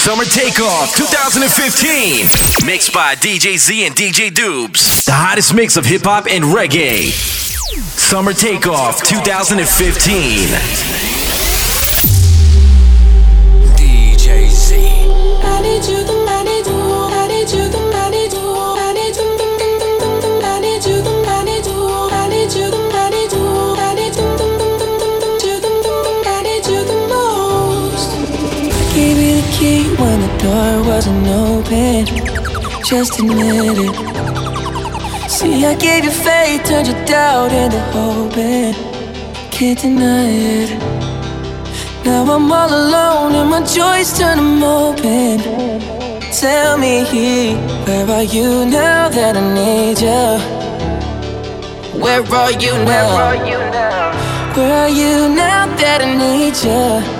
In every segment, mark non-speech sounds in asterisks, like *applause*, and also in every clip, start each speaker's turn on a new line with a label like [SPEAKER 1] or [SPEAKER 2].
[SPEAKER 1] Summer Takeoff 2015. Mixed by DJ Z and DJ Dubes. The hottest mix of hip hop and reggae. Summer Takeoff 2015.
[SPEAKER 2] Door wasn't open. Just admit it. See, I gave you faith, turned your doubt into hope, and can't deny it. Now I'm all alone and my joys turn them open. Tell me, where are you now that I need you? Where are you now? Where are you now that I need you?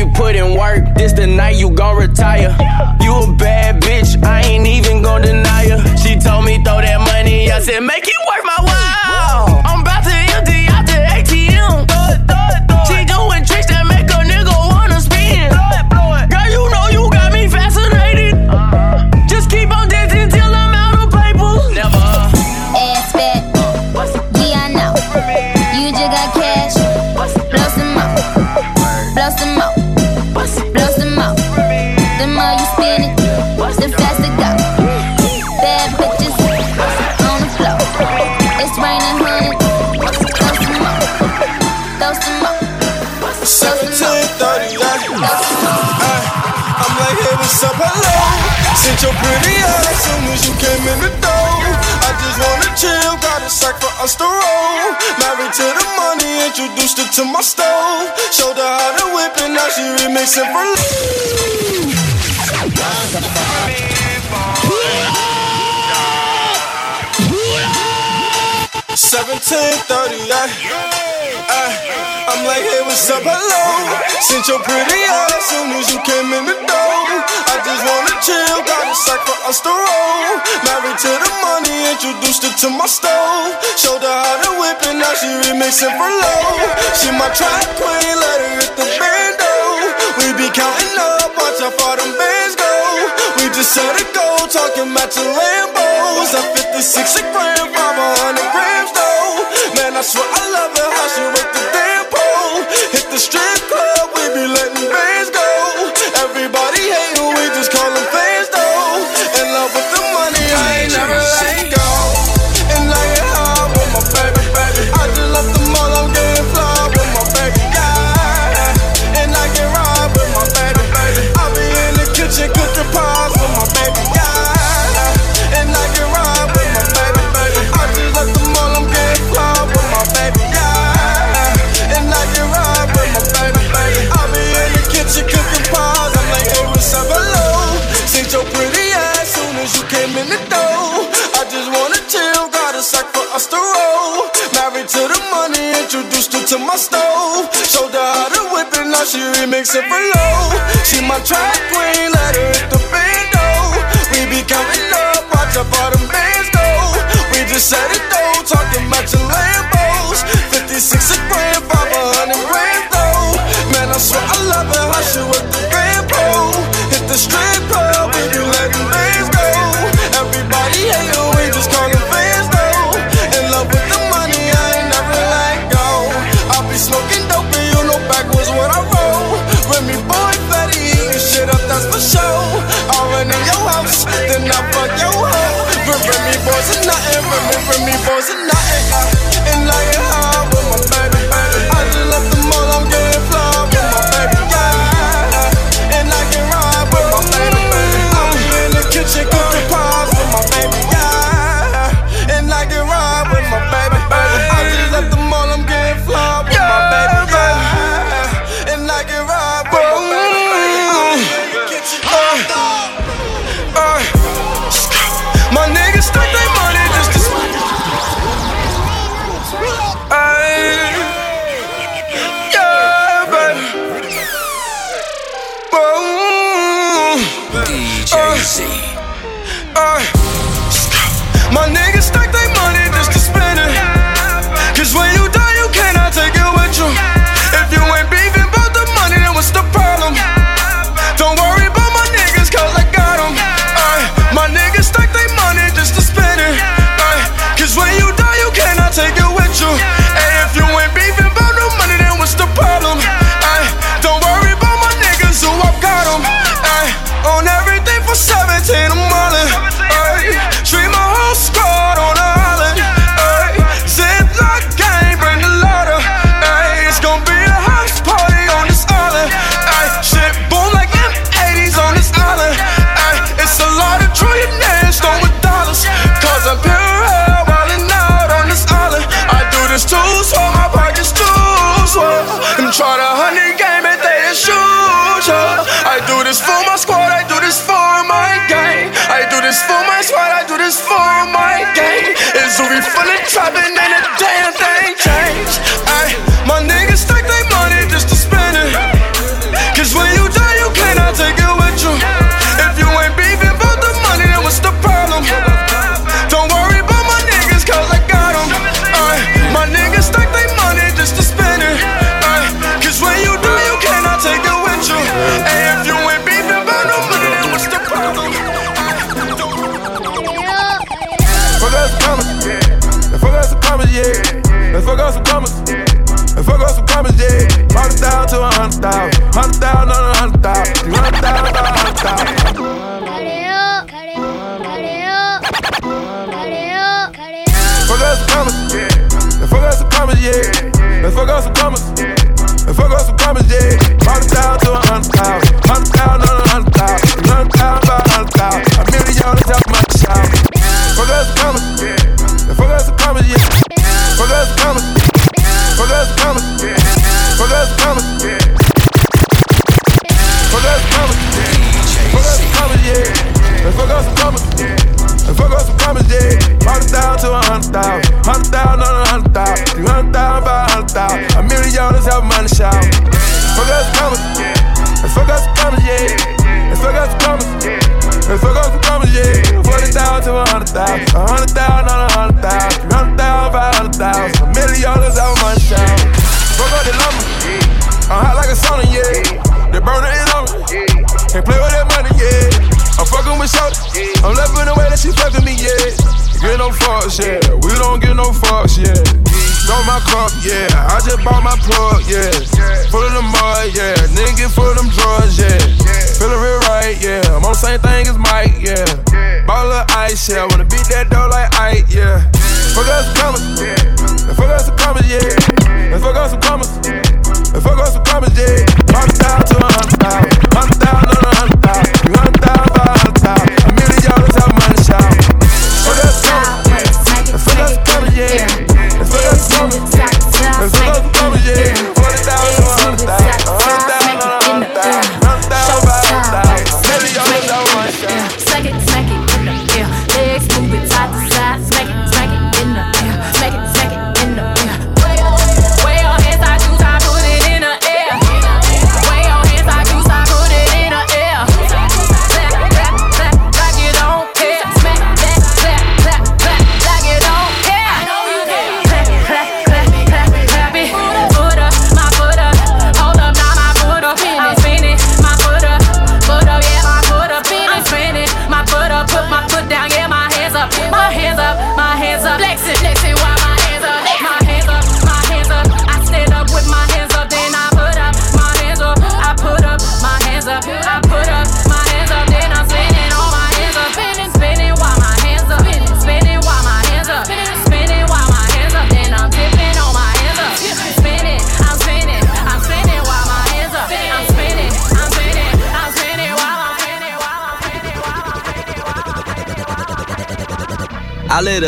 [SPEAKER 2] You
[SPEAKER 3] put in work, this the night you gon' retire. You a bad bitch, I ain't even gon' deny her. She told me throw that money, I said make it worth
[SPEAKER 4] Sent your pretty ass soon as you came in the door. I just wanna chill, got a sack for us to roll. Married to the money, introduced her to my stove. Showed her how to whip it, now she remixing for Seventeen thirty, ay. I'm like, hey, what's up, hello? Sent your pretty as soon as you came in the door. I just wanna chill, got a sack for us to roll. Married to the money, introduced her to my stove. Showed her how to whip it, now she remixing for low. She my track queen, let her hit the bando. We be counting up, watch how far them bands go. We just set a goal, talking matching Lambos. At 56 a gram, 500 grams though. Man, I swear I love her, how she work the damn pole. Hit the strip club, across the road. Married to the money, introduced her to my stove. Showed her how to whip it, now she remix it for low. She my trap queen, let her hit the bando. We be counting up, watch our bottom bands go. We just said it though, talking about your Lambo. Of trapping and a damn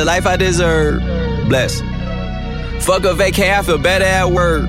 [SPEAKER 5] the life I deserve. Bless. Fuck a vacay, I feel better at work.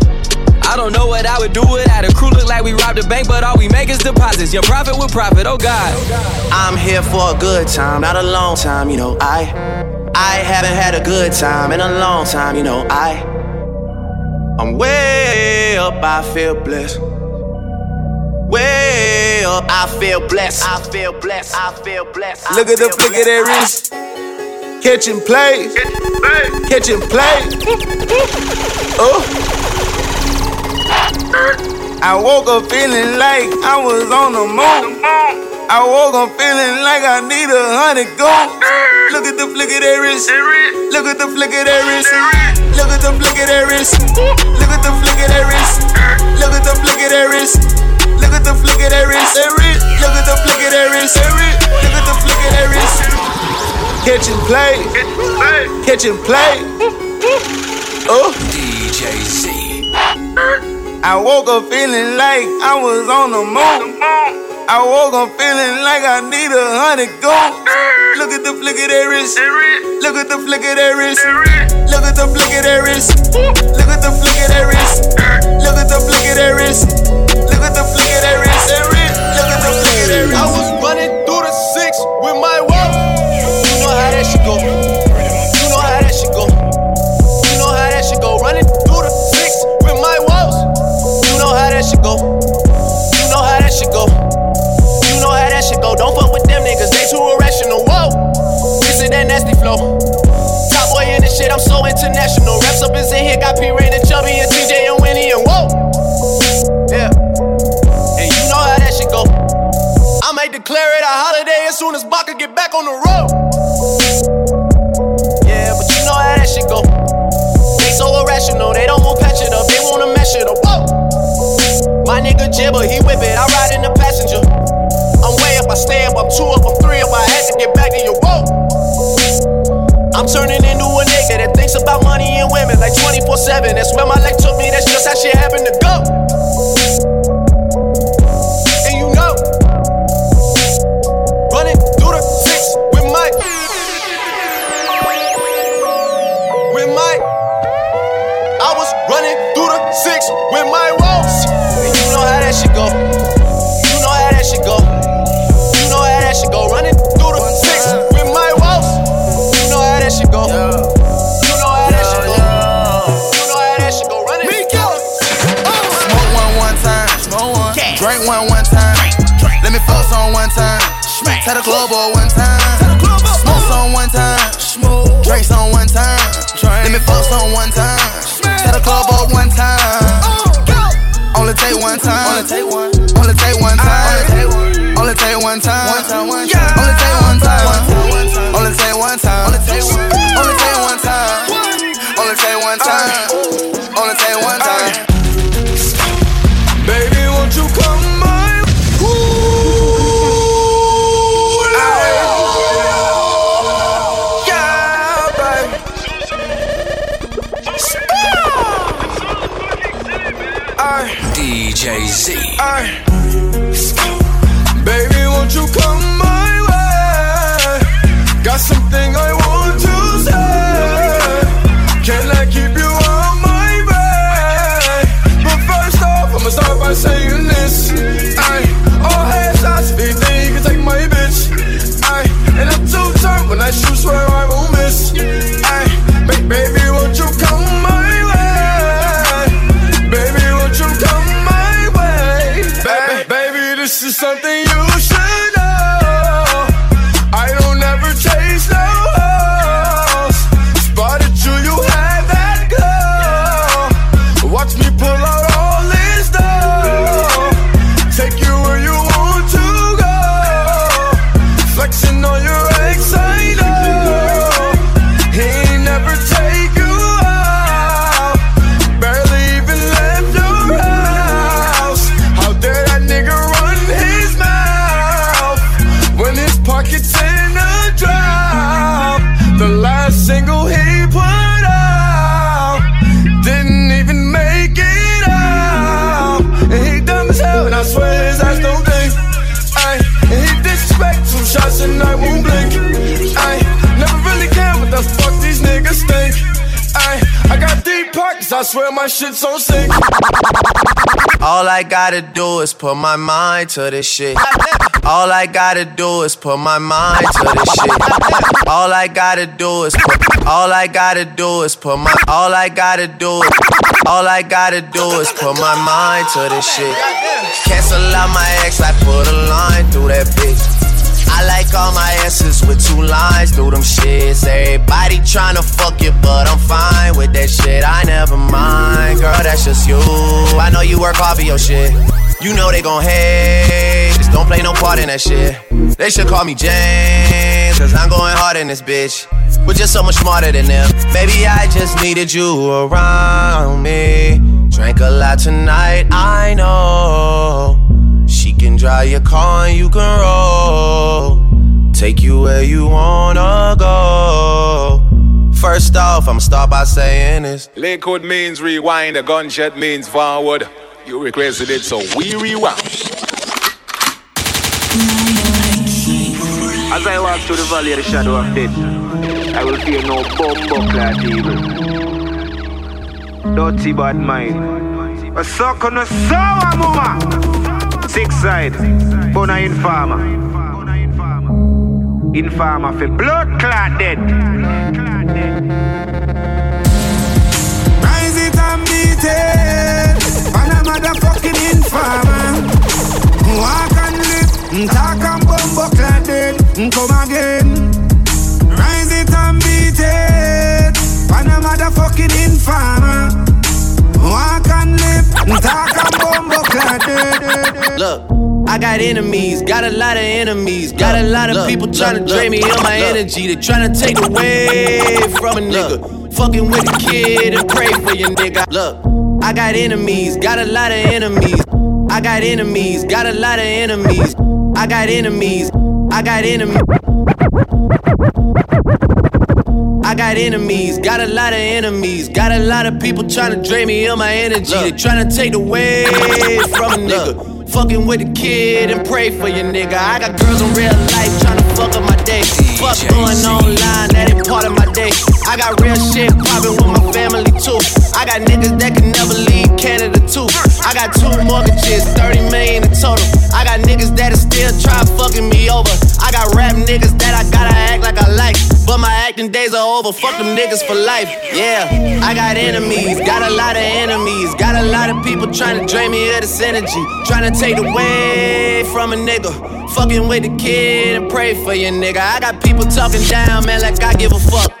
[SPEAKER 5] I don't know what I would do without a crew. Look like we robbed a bank, but all we make is deposits. Your profit with profit, oh God.
[SPEAKER 6] I'm here for a good time, not a long time, you know. I I haven't had a good time in a long time, you know. I I'm way up, I feel blessed. Way up, I feel blessed. I feel blessed. I feel blessed. I
[SPEAKER 7] Look at the
[SPEAKER 6] feel
[SPEAKER 7] flick of that wrist. Catching plays. Catching plays. Oh. I woke up feeling like I was on the moon. I woke up feeling like I need a hundred goons. Look at the flick of that wrist. Look at the flick of that wrist. Look at the flick of that wrist. Look at the flick of that wrist. Look at the flick of that wrist. Look at the flick of that wrist. Look at the flick of that wrist. Look at the flick of that wrist. Catching play. Catching play. Oh.
[SPEAKER 1] DJ Z.
[SPEAKER 7] I woke up feeling like I was on the moon. I woke up feeling like I need a hundred goons. Look at the flick of that wrist. Look at the flick of that wrist. Look at the flick of that wrist. Look at the flick of that wrist. Look at the flick of that wrist. Look at the flick of that wrist. Look at the flick of that wrist.
[SPEAKER 8] I was running through the six with my walk. You know how that shit go. That shit go. You know how that shit go. You know how that shit go. Don't fuck with them niggas, they too irrational. Whoa, this is that nasty flow. Top boy in this shit, I'm so international. Reps up is in here, got P Reign and Chubby and TJ and Winnie and whoa. Yeah. And you know how that shit go. I might declare it a holiday as soon as Baka get back on the road. Yeah, but you know how that shit go. They so irrational, they don't want patch it up, they wanna mesh it up. My nigga Jibber, he whip it, I ride in the passenger. I'm way up, I stay up, I'm two up, I'm three up, I had to get back to you. Whoa! I'm turning into a nigga that thinks about money and women like 24 7. That's where my leg took me, that's just how shit happened to go.
[SPEAKER 4] Drink one one time. Let me fuck some one time. Tell the club boy one time. Smoke some one time. Drink some one time. Let me fuck some one time. Tell the club boy one time. Only take one time. Only take one. Only take one time. Only take one time. Only take one time. Only take one
[SPEAKER 7] my
[SPEAKER 4] shit's on sync.
[SPEAKER 8] All I gotta do is put my mind to this shit. All I gotta do is put my mind to this shit. All I gotta do is put, all I gotta do is put my, all I gotta do is, all I gotta do is put my mind to this shit. Cancel out my ex, I put a line through that bitch. I like all my answers with two lines through them shits. Everybody tryna fuck you, but I'm fine with that shit. I never mind, girl, that's just you. I know you work hard for your shit. You know they gon' hate, just don't play no part in that shit. They should call me James, cause I'm going hard in this bitch. But you're so much smarter than them. Maybe I just needed you around me. Drank a lot tonight, I know. She drive your car and you can roll. Take you where you wanna go. First off, I'ma start by saying this.
[SPEAKER 9] Liquid means rewind, a gunshot means forward. You requested it, so we rewound.
[SPEAKER 10] As I walk through the valley of the shadow of death, I will fear no bomb buckler evil. Dirty bad mind. A suck on a sour mama. Six side, Bona Informer. Informer for blood clot dead.
[SPEAKER 11] Rise it and beat it. And a motherfucking informer. Walk and live. Talk and bumbo clad dead. Come again. Rise it and beat it. And a motherfucking informer. Walk and live. Talk and bumbo clad.
[SPEAKER 8] Look, I got enemies, got a lot of enemies, got a lot of people trying to drain me of my energy. They trying to take away from a nigga. Fucking with the kid and pray for your nigga. Look, I got enemies, got a lot of enemies. I got enemies, got a lot of enemies. I got enemies, I got enemies. I got enemies, got a lot of enemies, got a lot of people trying to drain me of my energy. They trying to take away from a nigga. Fucking with the kid and pray for your nigga. I got girls in real life trying to fuck up my day. Fuck going online, that ain't part of my day. I got real shit poppin' with my family too. I got niggas that can never leave Canada too. I got two mortgages, 30 million in total. I got niggas that is still try over. Fuck them niggas for life. Yeah, I got enemies, got a lot of enemies. Got a lot of people trying to drain me of this energy. Trying to take away from a nigga. Fucking with the kid and pray for your nigga. I got people talking down, man, like I give a fuck.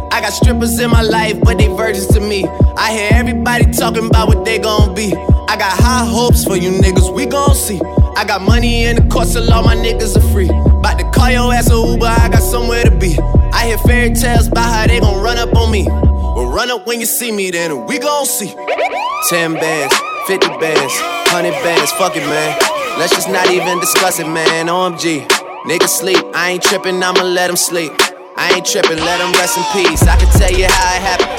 [SPEAKER 8] I got strippers in my life, but they virgins to me. I hear everybody talking about what they gon' be. I got high hopes for you niggas, we gon' see. I got money in the course, so all my niggas are free. About to call your ass a Uber, I got somewhere to be. I hear fairy tales about how they gon' run up on me. Well, run up when you see me, then we gon' see. 10 bands, 50 bands, 100 bands, fuck it, man. Let's just not even discuss it, man. OMG. Niggas sleep, I ain't trippin', I'ma let them sleep. I ain't trippin', let them rest in peace. I can tell you how it happened.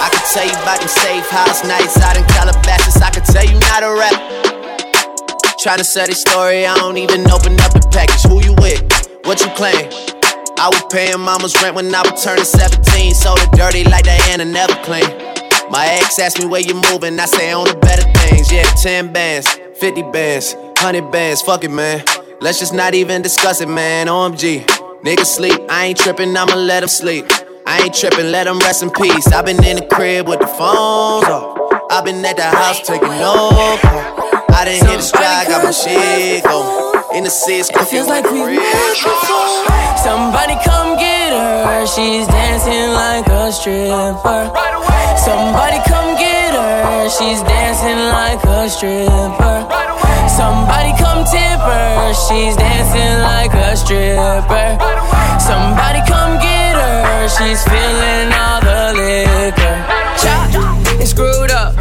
[SPEAKER 8] I can tell you about them safe house nights out in Calabasas. I can tell you not a rap. Tryna sell this story, I don't even open up the package. Who you with? What you claim? I was paying mama's rent when I was turning 17. Sold it dirty like Diana never clean. My ex asked me where you moving, I say on the better things. Yeah, 10 bands, 50 bands, 100 bands, fuck it, man. Let's just not even discuss it, man. OMG. Niggas sleep, I ain't trippin', I'ma let them sleep. I ain't trippin', let them rest in peace. i been in the crib with the phones off. i been at the house taking no call. I didn't hit the stride, got my shit going. In the six,
[SPEAKER 12] It feels like we've met before. Somebody come get her. She's dancing like a stripper. Somebody come get her. She's dancing like a stripper. Somebody come tip her, she's dancing like a stripper. Somebody come get her, she's feeling all the liquor. Chopped and screwed up.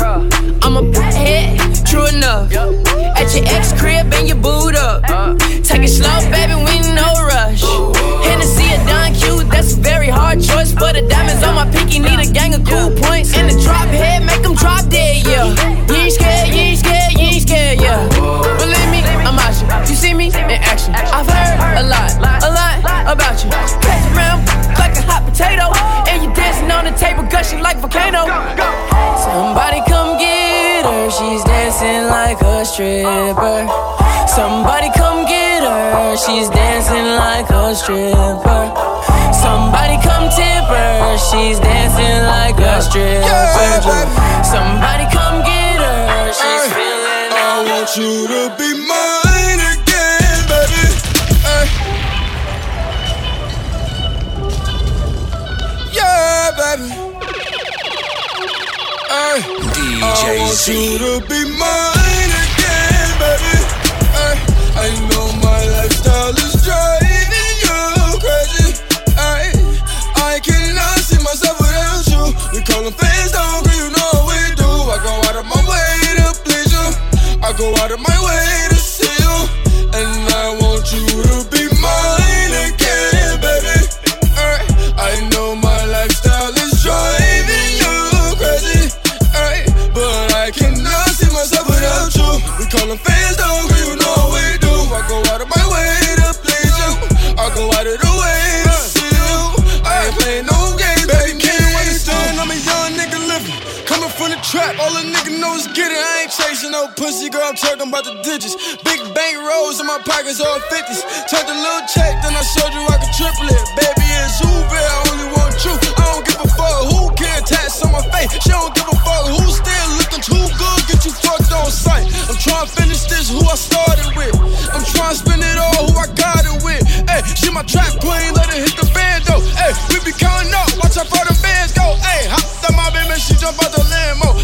[SPEAKER 12] I'm
[SPEAKER 2] a head, true enough. At your ex crib and your boot up. Take it slow, baby, we know like volcano.
[SPEAKER 12] Somebody come get her, she's dancing like a stripper. Somebody come get her, she's dancing like a stripper. Somebody come tip her, she's
[SPEAKER 4] dancing like a stripper. Somebody come get her, she's feeling. I want you to be Ay. I want you to be mine again, baby. Ay. I know my lifestyle is driving you crazy. Ay. I cannot see myself without you. We call them fans, don't you know we do. I go out of my way to please you. I go out of my way to all a nigga know is get it. I ain't chasing no pussy, girl. I'm talking about the digits. Big bank rolls in my pockets, all 50s. Took a little check, then I showed you I could triple it. Baby, it's Uber, I only want you. I don't give a fuck who can attach on my face. She don't give a fuck who still looking too good. Get you fucked on sight. I'm trying to finish this, who I started with. I'm trying to spend it all, who I got it with. Hey, she my trap queen, let her hit the band though. Hey, we be counting up, watch out for the bands go. Hey, hop up my baby, she jump out the limo.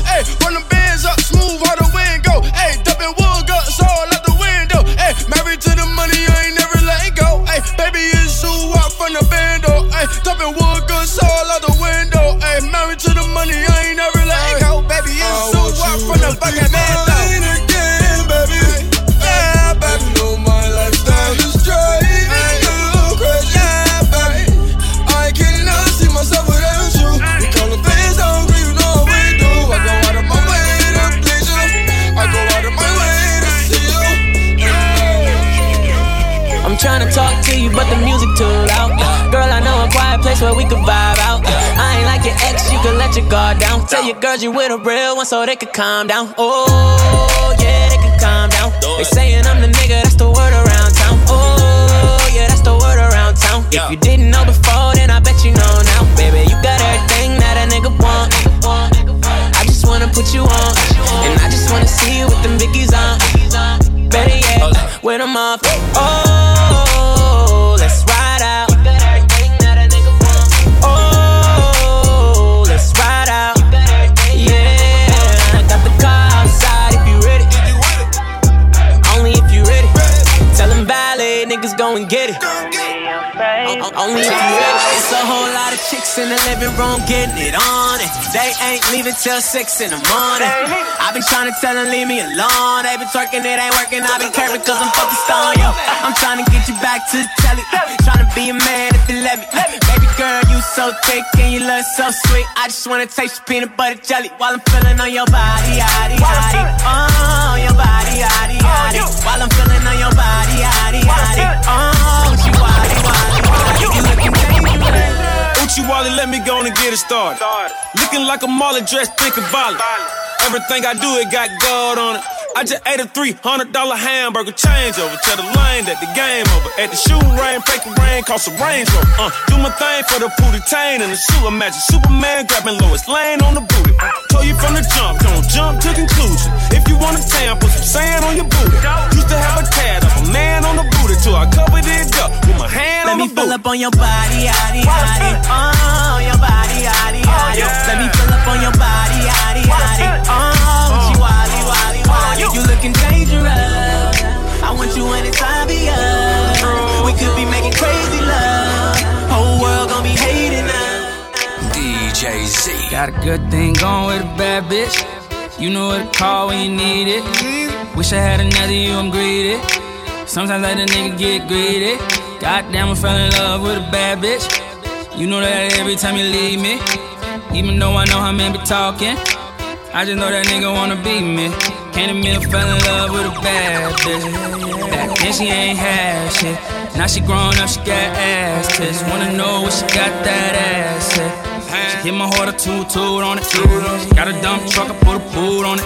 [SPEAKER 12] Tell your girls you with a real one so they can calm down. Oh, yeah, they can calm down. They saying I'm the nigga, that's the word around town. Oh, yeah, that's the word around town. If you didn't know before, then I bet you know now. Baby, you got everything that a nigga want. I just wanna put you on. And I just wanna see you with them biggies on. Better yet, with them off. Oh, Only you. It's a whole lot of chicks in the living room getting it on it. They ain't leaving till six in the morning. I've been trying to tell them leave me alone. They been twerking, it ain't working. I've been careful cause I'm focused on you. I'm trying to get you back to the telly. Trying to be a man if you let me. Baby girl, you so thick and you look so sweet. I just wanna taste your peanut butter jelly while I'm feeling on your body, yaddy, yaddy. Oh, your body, yaddy, yaddy. While I'm feeling on your body, yaddy, yaddy. Oh, she
[SPEAKER 13] Uchi Wally, let me go on and get it started. Looking like a Marley dressed, thinking violent. Everything I do, it got God on it. I just ate a $300 hamburger changeover. Tell the lane that the game over. At the shoe rain, fake rain, cost a range rover. Uh, do my thing for the booty tain and the shoe. Imagine Superman grabbing Lois Lane on the booty. Uh, told you from the jump, don't jump to conclusion. If you want a tan, put some sand on your booty. Used to have a tad of a man on the booty till I covered it up with my hand
[SPEAKER 12] Let
[SPEAKER 13] on
[SPEAKER 12] me
[SPEAKER 13] the
[SPEAKER 12] fill
[SPEAKER 13] booty.
[SPEAKER 12] up on your body, yaddy, yaddy. Oh, your body, yaddy, yaddy. Let me fill up on your body, yaddy, yaddy. Oh, she wally, wally, wally. You looking dangerous. I want you anytime be us. We could be making crazy love. Whole world gonna be hating us.
[SPEAKER 14] DJ Z.
[SPEAKER 15] Got a good thing going with a bad bitch. You know what to call when you need it. Wish I had another you, I'm greedy. Sometimes let a nigga get greedy. Goddamn, I fell in love with a bad bitch. You know that every time you leave me. Even though I know how men be talking. I just know that nigga wanna be me. Can't admit I fell in love with a bad bitch. Back then she ain't had shit. Now she grown up, she got ass tits. Wanna know what she got that ass at. She hit my heart a toot toot on it. Got a dump truck, I put a boot on it.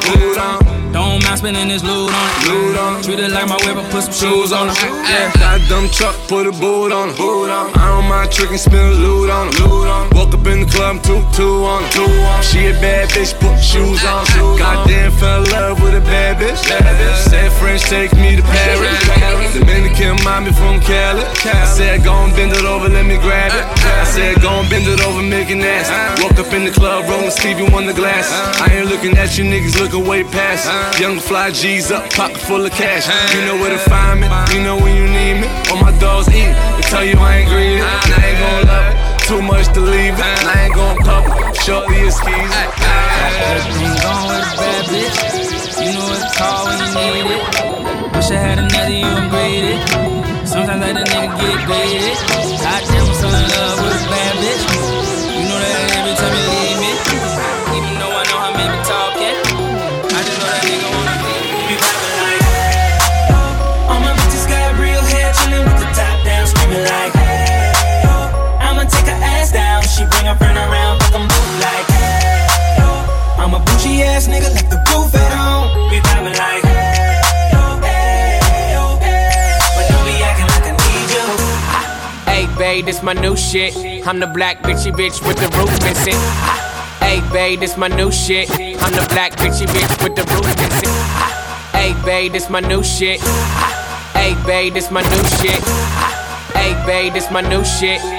[SPEAKER 15] Don't mind spending this loot on it. Loot on it. Treat it like my whip, I put some shoes on it. Yeah.
[SPEAKER 4] Got a dumb truck, put a boot on it. I don't mind tricking, spin loot on it. Woke up in the club, two, two on it. She a bad bitch, put shoes on. Goddamn, fell in love with a bad bitch. Said French, take me to Paris. Dominican mommy from Cali. I said, go and bend it over, let me grab it. I said, go and bend it over, make it nasty. Woke up in the club, rolling Stevie the glass. I ain't looking at you niggas, looking way past. Young fly G's up, pocket full of cash. You know where to find me, you know when you need me. All my dogs eat, they tell you I ain't greedy. And I ain't gon' love it. Too much to leave it. And I ain't gon' pop it. Shorty is skis.
[SPEAKER 15] Everything gone with a bad bitch. You know what to call when you need it. Wish I had another you, I'm greedy. Sometimes I let a nigga get graded. Goddamn, I'm so in love with a bad bitch.
[SPEAKER 2] Ass nigga, like the roof at home. We like. Hey,
[SPEAKER 16] babe, this my new shit. I'm the black bitchy bitch with the roof missing. Hey, babe, this my new shit. I'm the black bitchy bitch with the roof missing. Hey, babe, this my new shit. Hey, babe, this my new shit. Hey, babe, this my new shit.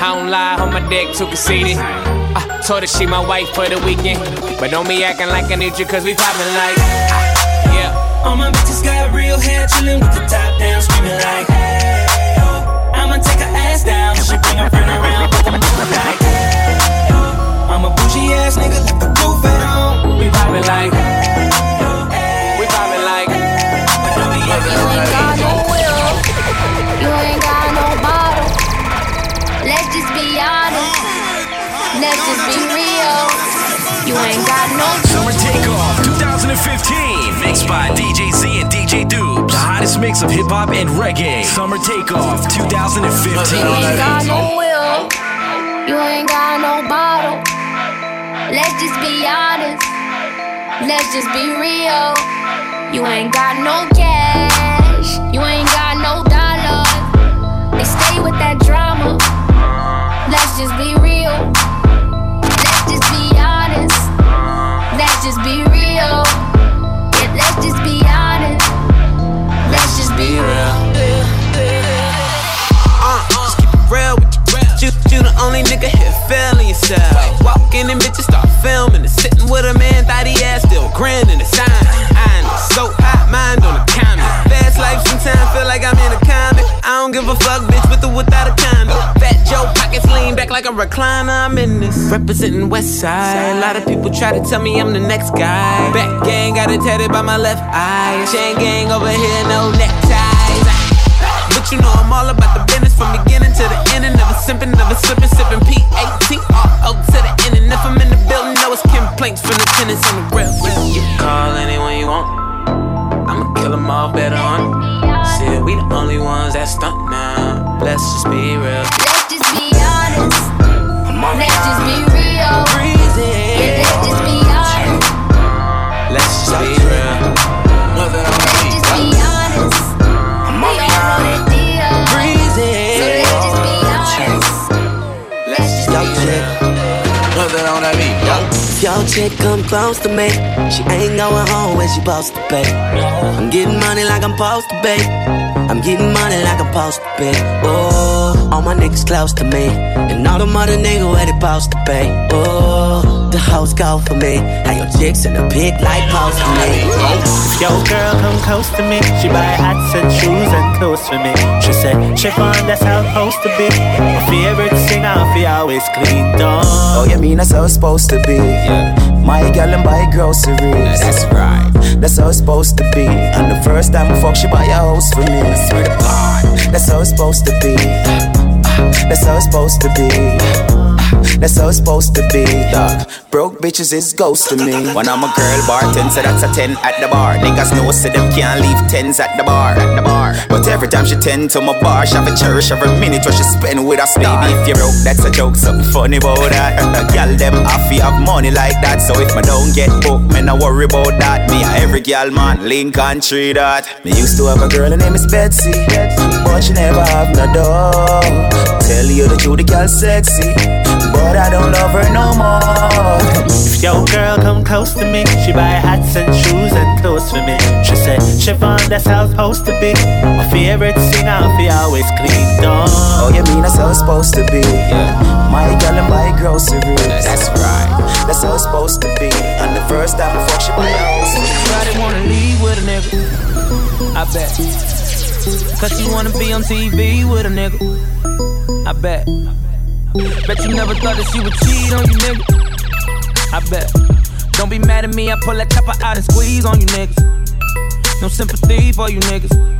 [SPEAKER 16] I don't lie, on my dick too conceited. I told her she my wife for the weekend. But don't be acting like I need you, cause we poppin' like. Ah, yeah.
[SPEAKER 2] All my bitches got real hair, chillin' with the top down, screaming like, hey, yo. I'ma take her ass down. She bring her friend around, 'em both like, hey, yo. I'm a bougie ass nigga, like the roof at home.
[SPEAKER 16] We poppin' like. We poppin' like.
[SPEAKER 17] You ain't got no will. Let's just be real. You ain't got no
[SPEAKER 1] Summer Takeoff 2015, mixed by DJ Z and DJ Dubes. The hottest mix of hip hop and reggae. Summer Takeoff 2015.
[SPEAKER 17] You ain't got no will. You ain't got no bottle. Let's just be honest. Let's just be real. You ain't got no cash. You ain't got no dollars. They stay with that drama.
[SPEAKER 18] You. The only nigga here feeling yourself. Walk in and bitches start filming and sitting with a man, thought he ass still grinning the sign. I know, so hot, mind on the comment. Fast life sometimes feel like I'm in a comic. I don't give a fuck, bitch, with or without a condom. Fat Joe pockets lean back like a recliner. I'm in this. Representing West Side. A lot of people try to tell me I'm the next guy. Back gang got it tatted by my left eye. Chain gang over here, no neckties. But you know I'm all about the business from beginning to the end. And never simping, never slipping, sipping P-A-T-R-O to the end. And if I'm in the building, know it's complaints from the tenants on the real. You can call anyone you want. I'ma kill them all better on. Shit, we the only ones that stunt now. Let's just be real.
[SPEAKER 17] Let's just be honest. Let's just be real. Yeah, let's just be honest.
[SPEAKER 18] Let's just be
[SPEAKER 3] Chick come close to me, she ain't going home when she supposed to pay. I'm getting money like I'm supposed to pay. I'm getting money like I'm supposed to pay. Oh, all my niggas close to me, and all the mother niggas where they supposed to pay. Oh, the hoes go for me. How your chicks in the pit like post to me.
[SPEAKER 19] If your girl come close to me, she buy hats and shoes and clothes for me. She said, Chiffon, oh, that's how it's supposed to be. My favorite singer, fi always clean down.
[SPEAKER 20] Oh, you mean that's how it's supposed to be? My girl and buy groceries.
[SPEAKER 18] That's right.
[SPEAKER 20] That's That's how it's supposed to be. And the first time we fuck, she buy a house for me. I swear to God. That's how it's supposed to be. That's how it's supposed to be. That's how it's supposed to be. Dog. Broke bitches is ghost to me.
[SPEAKER 21] When I'm a girl bartender, so that's a 10 at the bar. Niggas know so them can't leave 10s at the bar. At the bar. But every time she tend to my bar, she have a cherish every minute what she spend with us. Baby, if you broke, that's a joke. Something funny about that. *laughs* Girl, them have to have money like that. So if I don't get booked, man, I worry about that. Me, a every girl, man, Lincoln Tree that.
[SPEAKER 20] Me used to have a girl, her name is Betsy. But she never have no dog. Tell you the truth, the girl sexy but I don't love her no more.
[SPEAKER 19] If your girl come close to me, she buy hats and shoes and clothes for me. She said, Chiffon, that's how it's supposed to be. My favorite singer, we always clean down.
[SPEAKER 20] Oh, you mean that's how it's supposed to be? Yeah. My girl and my groceries.
[SPEAKER 21] That's right.
[SPEAKER 20] That's how it's supposed to be. And the first time before she buy a house.
[SPEAKER 22] Everybody wanna leave with a nigga. I bet. Cause she wanna be on TV with a nigga. I bet. Bet you never thought that she would cheat on you, nigga. I bet. Don't be mad at me, I pull that chopper out and squeeze on you, niggas. No sympathy for you, niggas.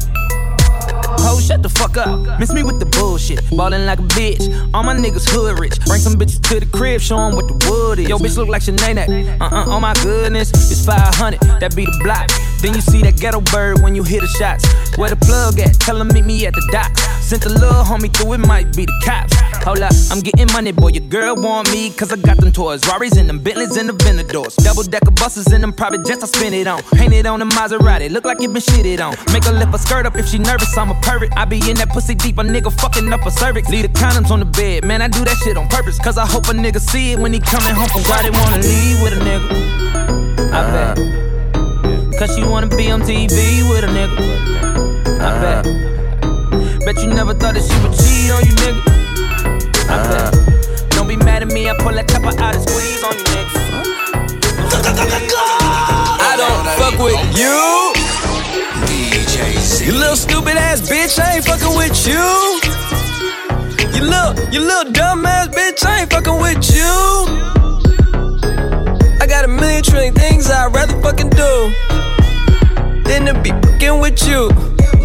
[SPEAKER 22] Ho, shut the fuck up. Miss me with the bullshit. Ballin' like a bitch. All my niggas hood rich. Bring some bitches to the crib, show 'em what the wood is. Yo, bitch look like Sinead. Uh uh, oh my goodness. It's 500, that be the block. Then you see that ghetto bird when you hit the shots. Where the plug at? Tell him meet me at the dock. Sent a little homie through, it might be the cops. Hold up, I'm getting money, boy. Your girl want me, cause I got them toys. Rari's and them Bentleys and the Venadors. Double decker buses and them private jets I spin it on. Painted on the Maserati, look like it been shitted on. Make her lift her skirt up if she nervous, I'm a pervert. I be in that pussy deep, a nigga fucking up a cervix. Leave the condoms on the bed, man, I do that shit on purpose. Cause I hope a nigga see it when he coming home from God, they wanna leave with a nigga. I uh-huh. bet. Cause she wanna be on TV with a nigga. I uh-huh. bet. Bet you never thought that she would cheat on you, nigga. I uh-huh. bet. Don't be mad at me, I pull that chopper out and squeeze on you, nigga.
[SPEAKER 5] I don't fuck with you. You little stupid ass bitch, I ain't fucking with you. You little, you little dumb ass bitch, I ain't fucking with you. I got a million trillion things I'd rather fucking do than to be fucking with you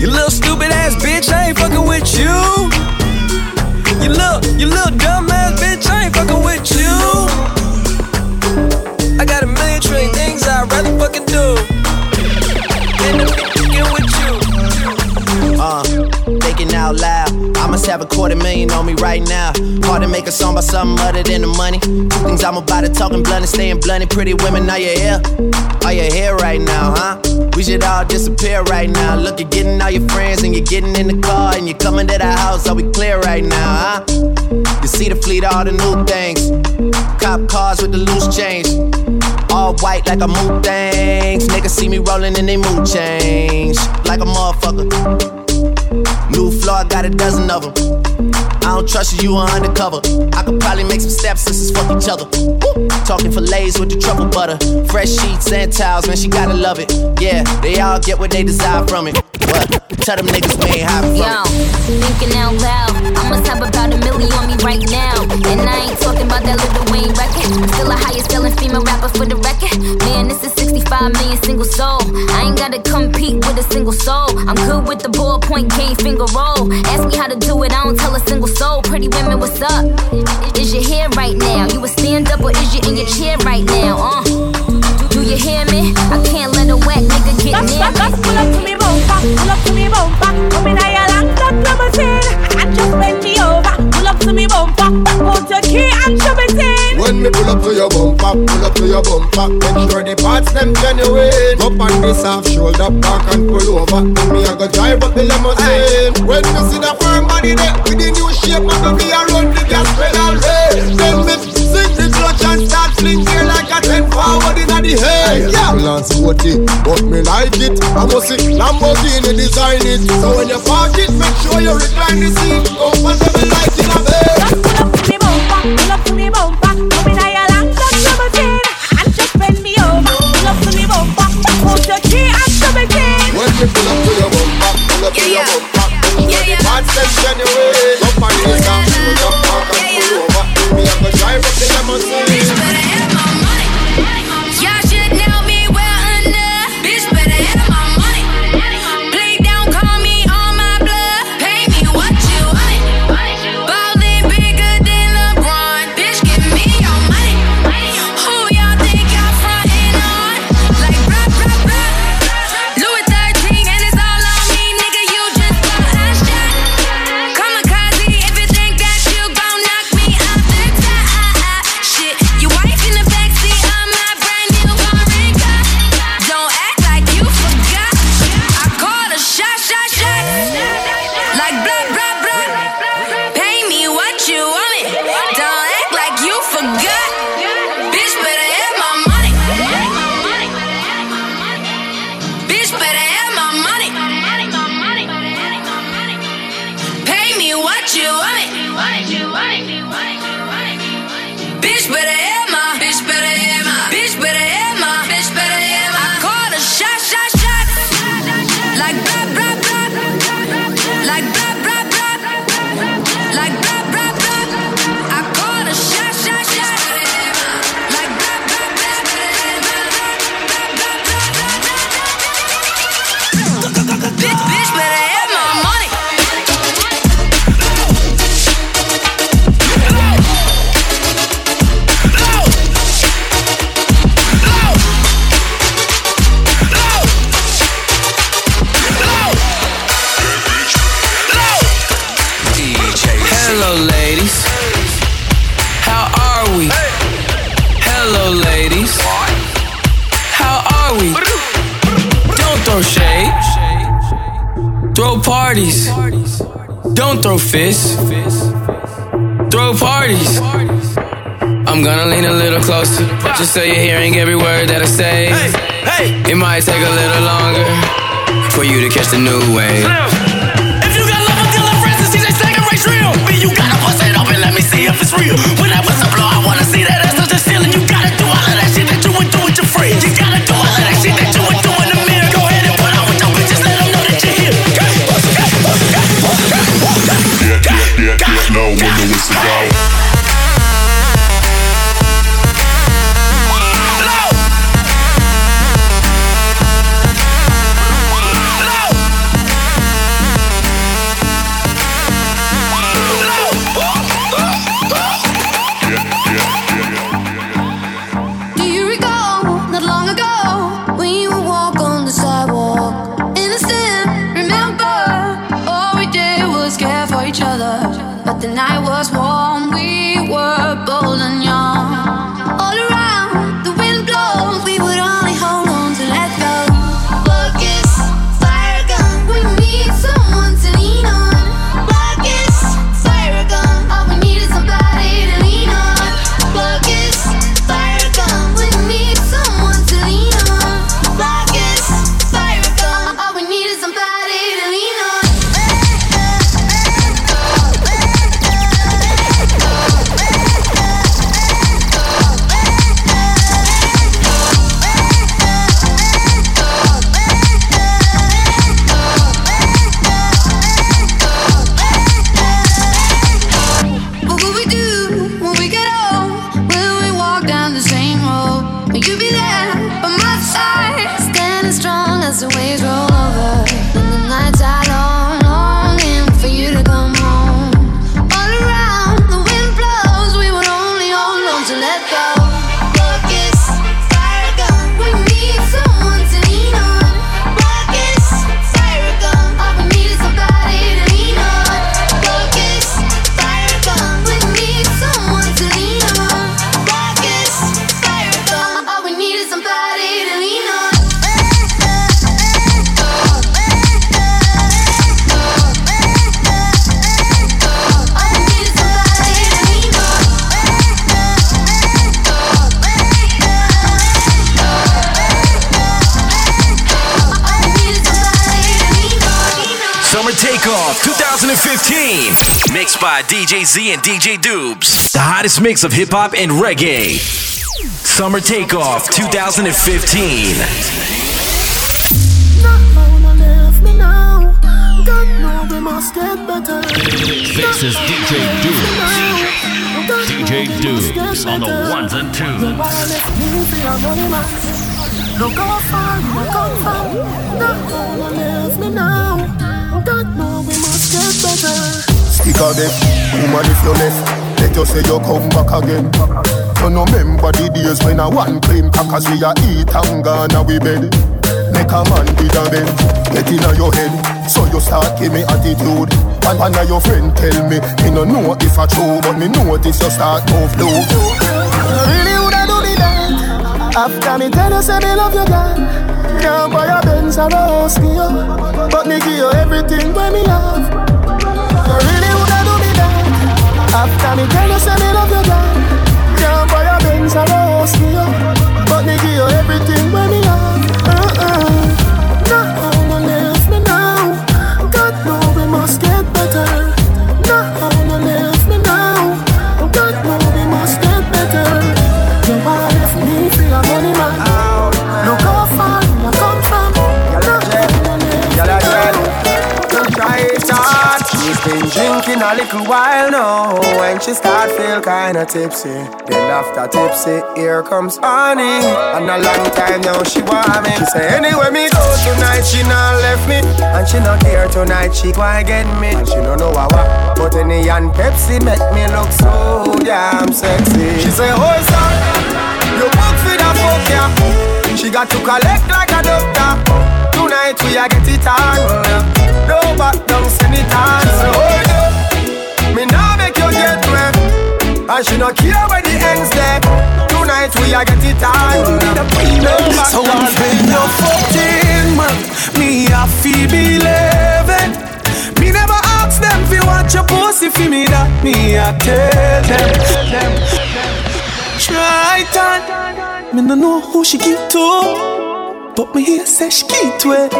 [SPEAKER 5] You little stupid ass bitch, I ain't fucking with you. You little, you little dumb ass bitch, I ain't fucking with you. I got a million trillion things I'd rather fucking do. Than to be with you.
[SPEAKER 23] Uh, thinking out loud. I must have a quarter million on me right now. Hard to make a song about something other than the money. Two things I'm about to talking blunt and staying blunt. And Pretty women, are you here? Are you here right now, huh? We should all disappear right now. Look, you're getting all your friends and you're getting in the car and you're coming to the house. Are we clear right now, huh? You see the fleet, all the new things. Cop cars with the loose change. All white like a mood things. Niggas see me rolling and they mood change. Like a motherfucker. New floor, I got a dozen of them. I don't trust you, you are undercover. I could probably make some stepsisters fuck each other. Woo! Talking fillets with the truffle butter. Fresh sheets and towels, man, she gotta love it. Yeah, they all get what they desire from it. What? Tell them niggas we ain't high from
[SPEAKER 18] Yo, thinking out loud. I'ma top about a million on me right now. And I ain't talking about that Lil Wayne record. Still a highest selling female rapper for the record. Man, this is 65 million single soul. I ain't gotta compete with a single soul. I'm good with the ballpoint game, finger roll. Ask me how to do it, I don't tell a single soul. Pretty women, what's up? Is your hair right now? You a stand up or is you in your chair right now? Uh. Do you hear me? I can't let a whack nigga get near me.
[SPEAKER 24] Pull up to me, bumper, Pull up to me, bumper, Come in, I like that limousine bend me over, pull up to me bumper, out your key and show me
[SPEAKER 17] back, make sure the parts them genuine. Up on this half shoulder, back and pull over. Me I go drive up the limousine. When you see the firm body there, with the new shape, I go be around the gas pedal. Hey, then me sing the clutch and start fling gear like a ten forward in the head. Yeah, I'm sporty, but me like it. I must see Lamborghini design it. So when you park it, make sure you recline the seat. Comfortable like in a bed.
[SPEAKER 24] Pull up to the bumper, pull up key.
[SPEAKER 17] When you pull up to your bumper, pull up to your bumper. Yeah, yeah. Parts them genuine. Up on this down,
[SPEAKER 25] parties. Don't throw fists. Throw parties. I'm gonna lean a little closer, just so you're hearing every word that I say. It might take a little longer for you to catch the new wave.
[SPEAKER 26] If you got love Dillon Francis, DJ Stagger race real. Me, you gotta bust it open, let me see if it's real. When I was a blow, I wanna see that
[SPEAKER 27] when
[SPEAKER 1] DJ Z and DJ Dubes. The hottest mix of hip hop and reggae. Summer Takeoff 2015.
[SPEAKER 26] This is DJ Dubes. DJ Dubes on the ones and twos.
[SPEAKER 28] Look how far we come from. Not gonna leave me now. God know we must get better.
[SPEAKER 29] Stick a death, woman if you left Let you say you come back again. You no remember the days when I one clean Cause we a eat and gone we bed. Make a man with a bend Get in your head. So you start give me attitude And one of your friend tell me Me no know if I true But me notice you start move low
[SPEAKER 28] really woulda do me that After me tell you say me love you God Can't buy a Benz or a house me up But me give you everything when me love You really woulda do me that After me tell you say me love you Can't buy a Benz or But me give you everything when me
[SPEAKER 30] while now. When she start feel kinda tipsy, then after tipsy, here comes honey. And a long time now she want me. She say anywhere me go tonight, she not left me, and she not care tonight. She go get me, and she don't know how. But any and Pepsi make me look so damn sexy. She say, oh son, you book for the fuck yeah. She got to collect like a doctor. Tonight we a get it on. No back down, send it on. So hold up. Me now make you get wet. And she no care where the ends there. Tonight we a get it on.
[SPEAKER 31] So
[SPEAKER 30] down,
[SPEAKER 31] when
[SPEAKER 30] send it
[SPEAKER 31] you're
[SPEAKER 30] on.
[SPEAKER 31] fucked in, man, me I feel believe it. Me never ask them fi watch your pussy for me that me I tell them. Try it Me no know who she give to, but me hear say she give to it.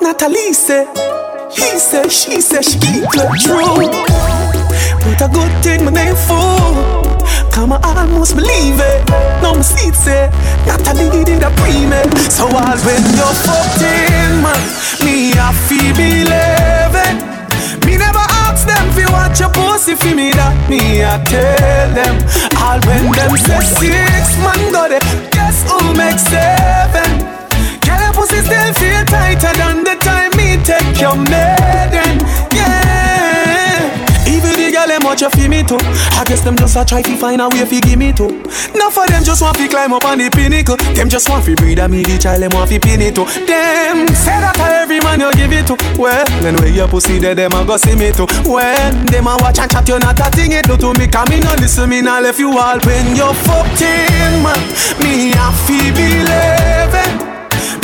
[SPEAKER 31] Natalie say, he say, she say she give to it. True, but a good thing my name fool. Come I almost believe it. Now my seat say Natalie did a pre-med So all when you're fucked in man Me I feel believe it. Me never ask them fi watch your pussy for me that me I tell them. All when them say six man got it Guess who makes seven? Girl your pussy still feel tighter than the time me take your maiden. Yeah. the girl them watch you feel me too. I guess them just a try to find a way fi give me too. Now for them just want fi climb up on the pinnacle. Them just want fi breed a me the child them want fi pin it too. Them say that a every man you give it to. Well, then where your pussy there them a go see me too. Well, them a watch and chat you not a thing it do to me. Come me no listen me now left you all when you fucked man. Me a fi believe it.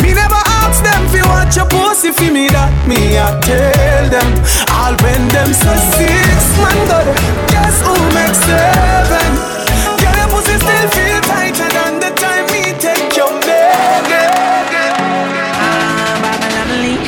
[SPEAKER 31] Me never them fi watch your pussy fi me that. Me I tell them All when them say six man got it Guess who makes seven? Girl your pussy still feel tighter than the time me take your baby.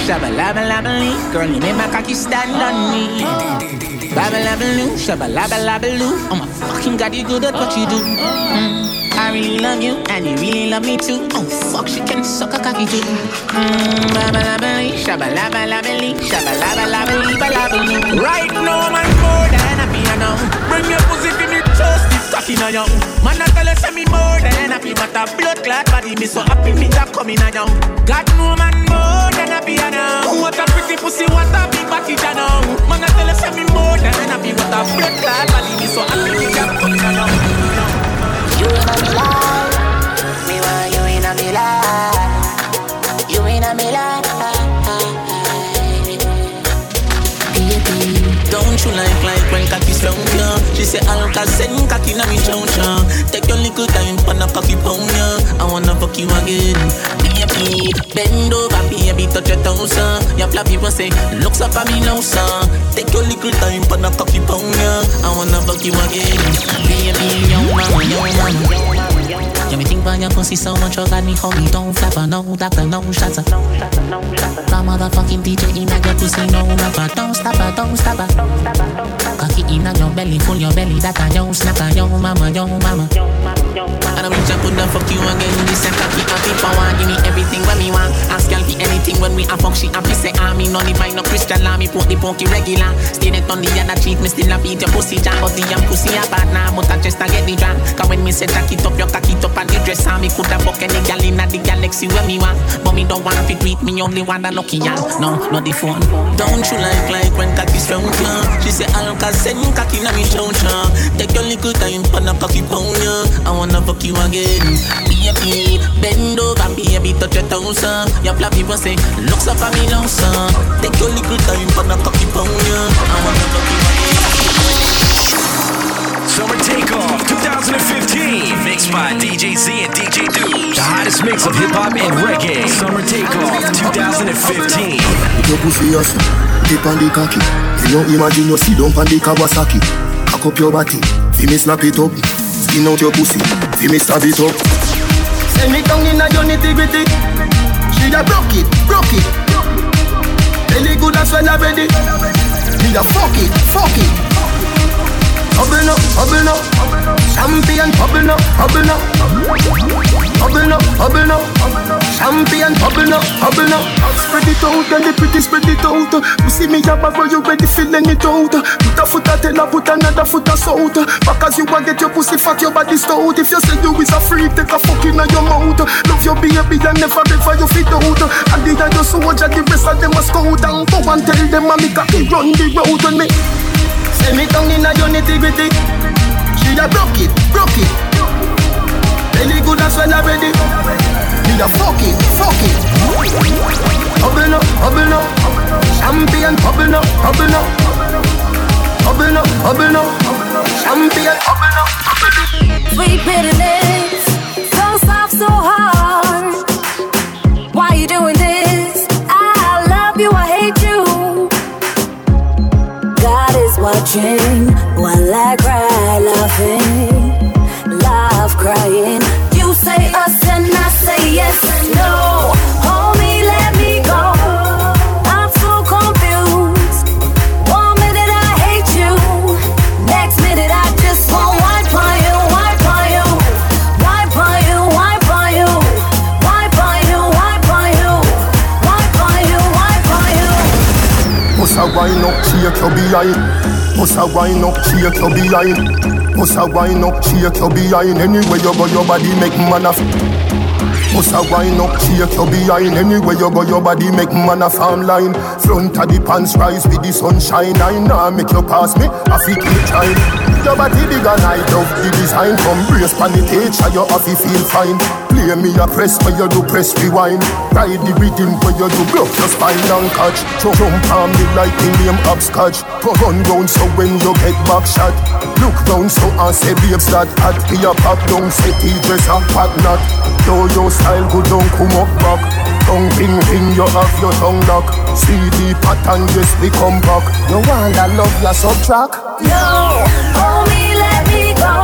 [SPEAKER 32] Shabba labba labba lee, girl, you make my cocky stand on me. Oh. Babba labba loo, shabba labba labba loo. Oh my fucking god, you good at what you do. Mm. I really love you, and you really love me too. Oh fuck, she can suck a cocky too. Mm. Babba labba lee, shabba labba labba lee, shabba labba labba lee, ba labba loo. Right now, man, more than a piano. Bring your pussy to me, just cocky now, young. Man, I tell you, say me more than happy, but a blood clot body me so happy, me job coming now, young. God know, man, more than a piano. What a pretty pussy, what a big body, you know. Man, I tell you, say me more than happy, but a blood clot body me so happy, me job coming now, young.
[SPEAKER 33] You in a me life, me want you in a me life. You in a me life.
[SPEAKER 32] Like when cocky strong, yeah? She say I Alka send cocky na me chow chow. Take your little time for the cocky pound, yeah. I wanna fuck you again. Baby, bend over, baby, touch your toes, uh. Your flappy people say, looks up at me now, son. Take your little time for the cocky pound, yeah. I wanna fuck you again. Baby, young mama, young mama. Yeah, me think about your pussy so much, oh, you got me hold me down, flapper, no doctor, no shots. My motherfucking DJ in your pussy, no rapper. don't stop her. Cocky in your belly, full your belly, that a yo snapper, yo mama, yo mama. And I'm rich, I put the fuck you again. This a cocky, happy power, give me everything when me want. Ask girl be anything when we a fuck, she happy say ah me no divine, no Christian law, me put the punky regular. Stay net on the other cheek, me still a beat your pussy jam, but the young pussy a bad now, but I just a get the drum. Cause when me say jack it up, your cocky up and the dress on me coulda fuck any gal inna the galaxy where me want, but me don't want to tweet me only want a lucky gal. No, not the phone.
[SPEAKER 34] Don't you like like when cocky strong? She say Alka send cocky na me chow. Take your little time for the cocky pound. I wanna fuck you again, baby. Bend over, baby, touch your toes uh. Your flappy people say looks up for me now son. Take your little time for the cocky pound yeah. I wanna fuck you again.
[SPEAKER 1] Summer Takeoff 2015, mixed by DJ Z and DJ Deuce. The hottest mix of hip hop and reggae. Summer Takeoff 2015.
[SPEAKER 29] Your pussy yes, dip on the cocky. You know imagine you sit down on the Kawasaki. Cock up your body, fi me snap it up. Skin out your pussy, fi me stab it up. Send me down in a your nitty gritty. She a broke it, broke it. Belly good as well already. Me a fuck it, fuck it. Bubble up, bubble up, champion, bubble up, bubble up, bubble up, bubble up, champion, bubble up, bubble up. Spread it out, girl, you pretty, spread it out. You see me a bag you ready, feeling it out. Put a foot a her, put another foot a south. Back as you want get your pussy fat, your body stout. If you say you is a freak, take a fuck in your mouth. Love your baby and never ever you fit out. And the other soldier, the rest of them a scout. And go and tell them, I make a run the road on me. Send me down in a your nitty gritty. She a broke it, broke it. Belly good as. Me a fuck it, fuck it. Bubble up, bubble up. Champion, bubble up, bubble up. Bubble up, bubble up. Champion, bubble up.
[SPEAKER 17] Sweet bitterness, so soft, so hard. Why you doing this? I love you, I hate you. God is watching while I cry, laughing, laugh, crying.
[SPEAKER 29] Shake your behind. Must a wine up, shake your behind. Must a wine up, shake your behind. Anywhere you go, your body make man a. Must a wine up, shake your behind. Anywhere you go, your body make man a farm line. Front of the pants rise with the sunshine. I nah make you pass me, I fit keep trying. Your body big and I love the design. Come brace pan it, you have to feel fine. Play me a press where you do press rewind. Ride the rhythm where you do broke your spine and catch. Jump on me like the name upscotch. Run round so when you get back shot. Look round so I say babes that hot. Be a pop down, say dress and pat not. Though your style go down, come up back. Tongue ping ping, you have your tongue lock. See the pattern, yes, we come back. No one that love your subtract.
[SPEAKER 17] No, homie, let me go.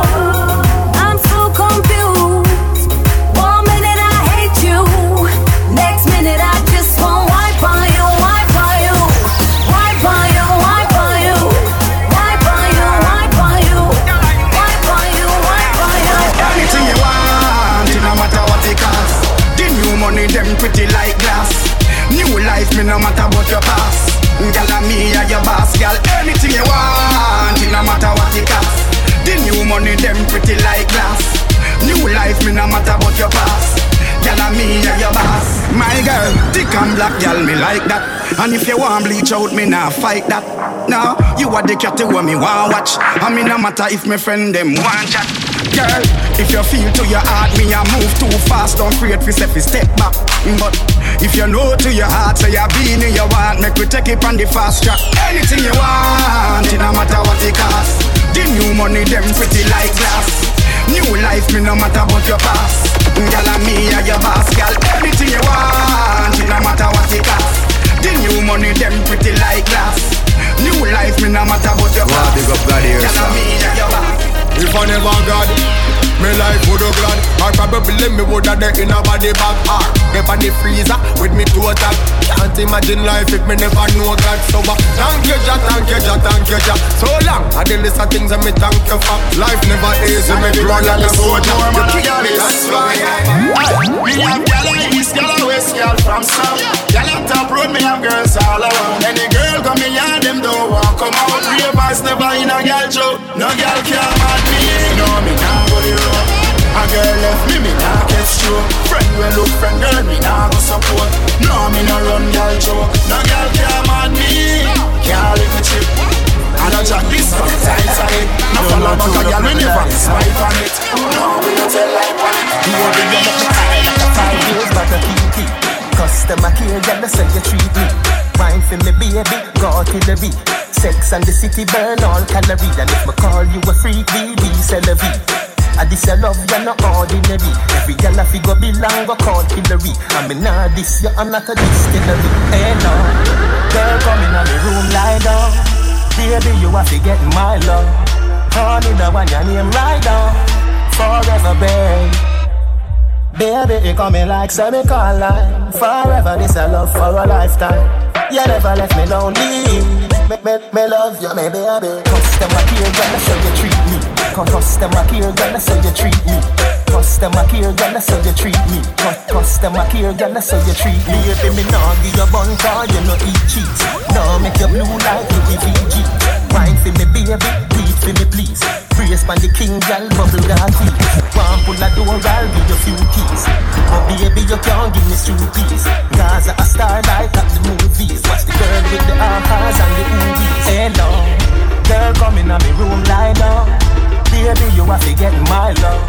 [SPEAKER 17] I'm so confused. One minute I hate you, next minute I just want wipe on you, wipe on you, wipe on you, wipe on you, wipe on you, wipe on you, wipe on you, wipe on you.
[SPEAKER 35] Anything you want, it no matter what it cost. The new money, them pretty me no matter what your past. Girl, and me are your boss, girl. Anything you want, it no matter what it cost. The new money, them pretty like glass. New life, me no matter what your past. Girl, and me are your boss. My girl, thick and black, girl, me like that. And if you want bleach out, me nah fight that. No, you are the cat who me want watch. I mean, no matter if my friend them want chat. Girl, if you feel to your heart, me a move too fast, don't afraid fi step step back. But if you know to your heart, say you be in you want, make we take it on the fast track. Anything you want, it no matter what it cost. The new money, them pretty like glass. New life, me no matter what your past. Girl, and me are your boss, girl. Anything you want, it no matter what it cost. The new money, them pretty like glass. New life, me no matter what your past.
[SPEAKER 30] big up God here, If I never God, me life would have glad. Or probably me would have dead in a body bag. Or if on the freezer with me total. Can't imagine life if me never know God. So uh, thank you, Jah, thank you, Jah, thank you, Jah. So long, I did list of things that me thank you for. Life never easy, me grow like a soldier. You keep me, that's why.
[SPEAKER 35] Me have gal like east, gal a west, gal from south. Gal on top road, me have girls all around. Any girl come me yard, them don't want come out. Real boys never in a gal show. No gal can mad me. Eh? No me nah go the road. A girl left me, me nah get stroke. Friend will look friend, girl me nah go support. No me nah run gal joke. No gal can mad me. Eh? Can't lick me chip. And I jack this one tight it. No follow back a gal, we never swipe on it. No, we no tell like on it.
[SPEAKER 36] You want to get up high like a five years back a kinky. Customer care, girl, that's how you treat me. Wine for me, baby, go to the beat. Sex and the city burn all calories. And if me call you a freak, c'est la vie. I this your love, you're not ordinary. Every girl I figure belong, go call Hillary. I mean, nah, this, you, I'm not a distillery. Hey, no. Girl, come in on the room, lie down. Baby, you have to get my love. Honey, the one your name right down. Forever, babe. Baby, you coming like semi-colon. Forever, this a love for a lifetime. You never left me lonely Me, me, me love you, me baby. Customer care, girl, that's how you treat me. Cu- Customer care, girl, that's how you treat me. Customer care, girl, that's how you treat me. Cu- Customer care, girl, that's how you treat me. Baby, me nah give you bun car, you no eat cheese Nah make you blue like Louis VG Wine for me, baby, for me, please. Brace pan the king, girl, bubble gum teeth One pull a door, I'll give you few keys. But baby, you can't give me two peas Gaza a star like at the movies. Watch the girl with the ahas and the oobies Hello, girl, come in on me room, lie down Baby, you have to get my love.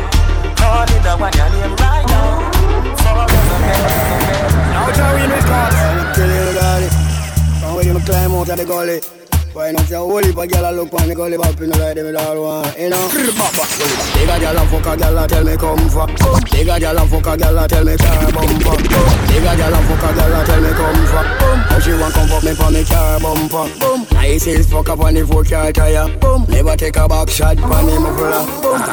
[SPEAKER 36] Honey, the one your name right now. Forever, baby
[SPEAKER 37] Now Joey me caught Kill you, daddy. Come with you, me climb out of the gully why not your whole heap gyal a look on the gully bop in the light, them all want, you know? Big a gyal a fuck a gyal a tell me come for Big a gyal a fuck a gyal a tell me car bumper Big a gyal a fuck a gyal a tell me come for How she want come fuck me for me car bumper Nice is fuck up on the four car tire. Never take a back shot on the muffler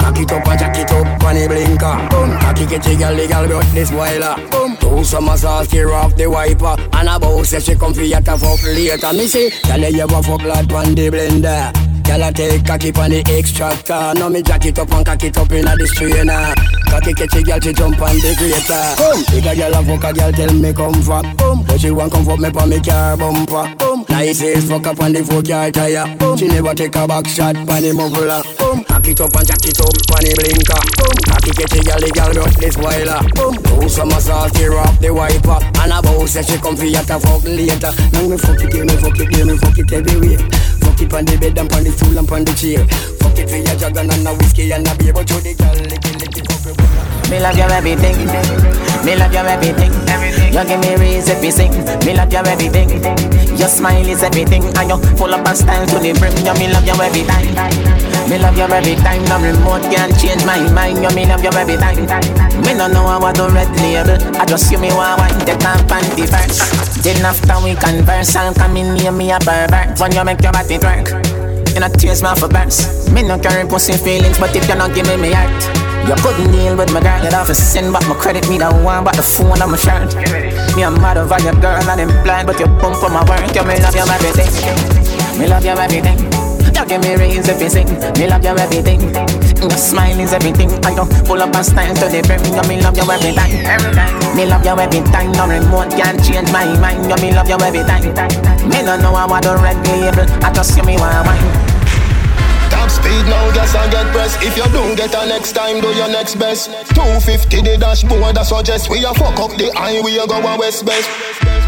[SPEAKER 37] Cock it up and jack it up on the blinker. Cocky get the gyal, the gyal got this whiler Do some sauce, tear off the wiper. And a bow say she come for you to fuck later. Me say, gyal you ever fuck lad pon the blender. Gyal a take cocky pon the extractor. Now me jack it up and cock it up inna the strainer. Cocky catch a gyal she jump on the grater. Boom, big a gyal a fuck a gyal tell me come for. Boom, but she want come for me pon me car bumper. Boom, nice is fuck up on the four car tire. Boom, she never take a back shot pon the muffler. Boom, cock it up and jack it up pon the blinker. Boom, cocky catch a gyal the gyal got this whiler. Boom, do some sauce tear off the wiper. And a bow say she come for you to fuck later. Now me fuck it, yeah, me fuck it, yeah, me fuck it everywhere. Fuck it on the bed and on the stool and on the chair. Fuck it for your jug and a whiskey and a beer, but you the girl licky licky fuck it.
[SPEAKER 32] Me love your everything. Me love your everything. You give me reason to sing. Me love your everything. Your smile is everything, and you full up of style to the brim. You me love you every time. Me love you every time. No remote can change my mind. You me love you every time. Me no know what the red label. I just you me want wine. Take off panty first. Then after we converse, I'll come in near me a pervert. When you make your body twerk. You know tears my for burns. Me no carry pussy feelings, but if you not give me me heart, you couldn't deal with my girl. You'd have to send back my credit, me the one but the phone on my shirt. Me a mad over your girl and I'm blind, but you pump for my work. You me love you everything. Me love you everything. You give me reason to sing. Me love you everything. Your smile is everything. I don't pull up a style to the brim. You me love you every time. Me love you every time. No remote can change my mind. You me love you every time. Me no know how I do red label. I just you me want wine.
[SPEAKER 30] Speed now, gas and get press. If you don't get a next time, do your next best. 250 the dashboard, I suggest. We a fuck up the highway, go a west best.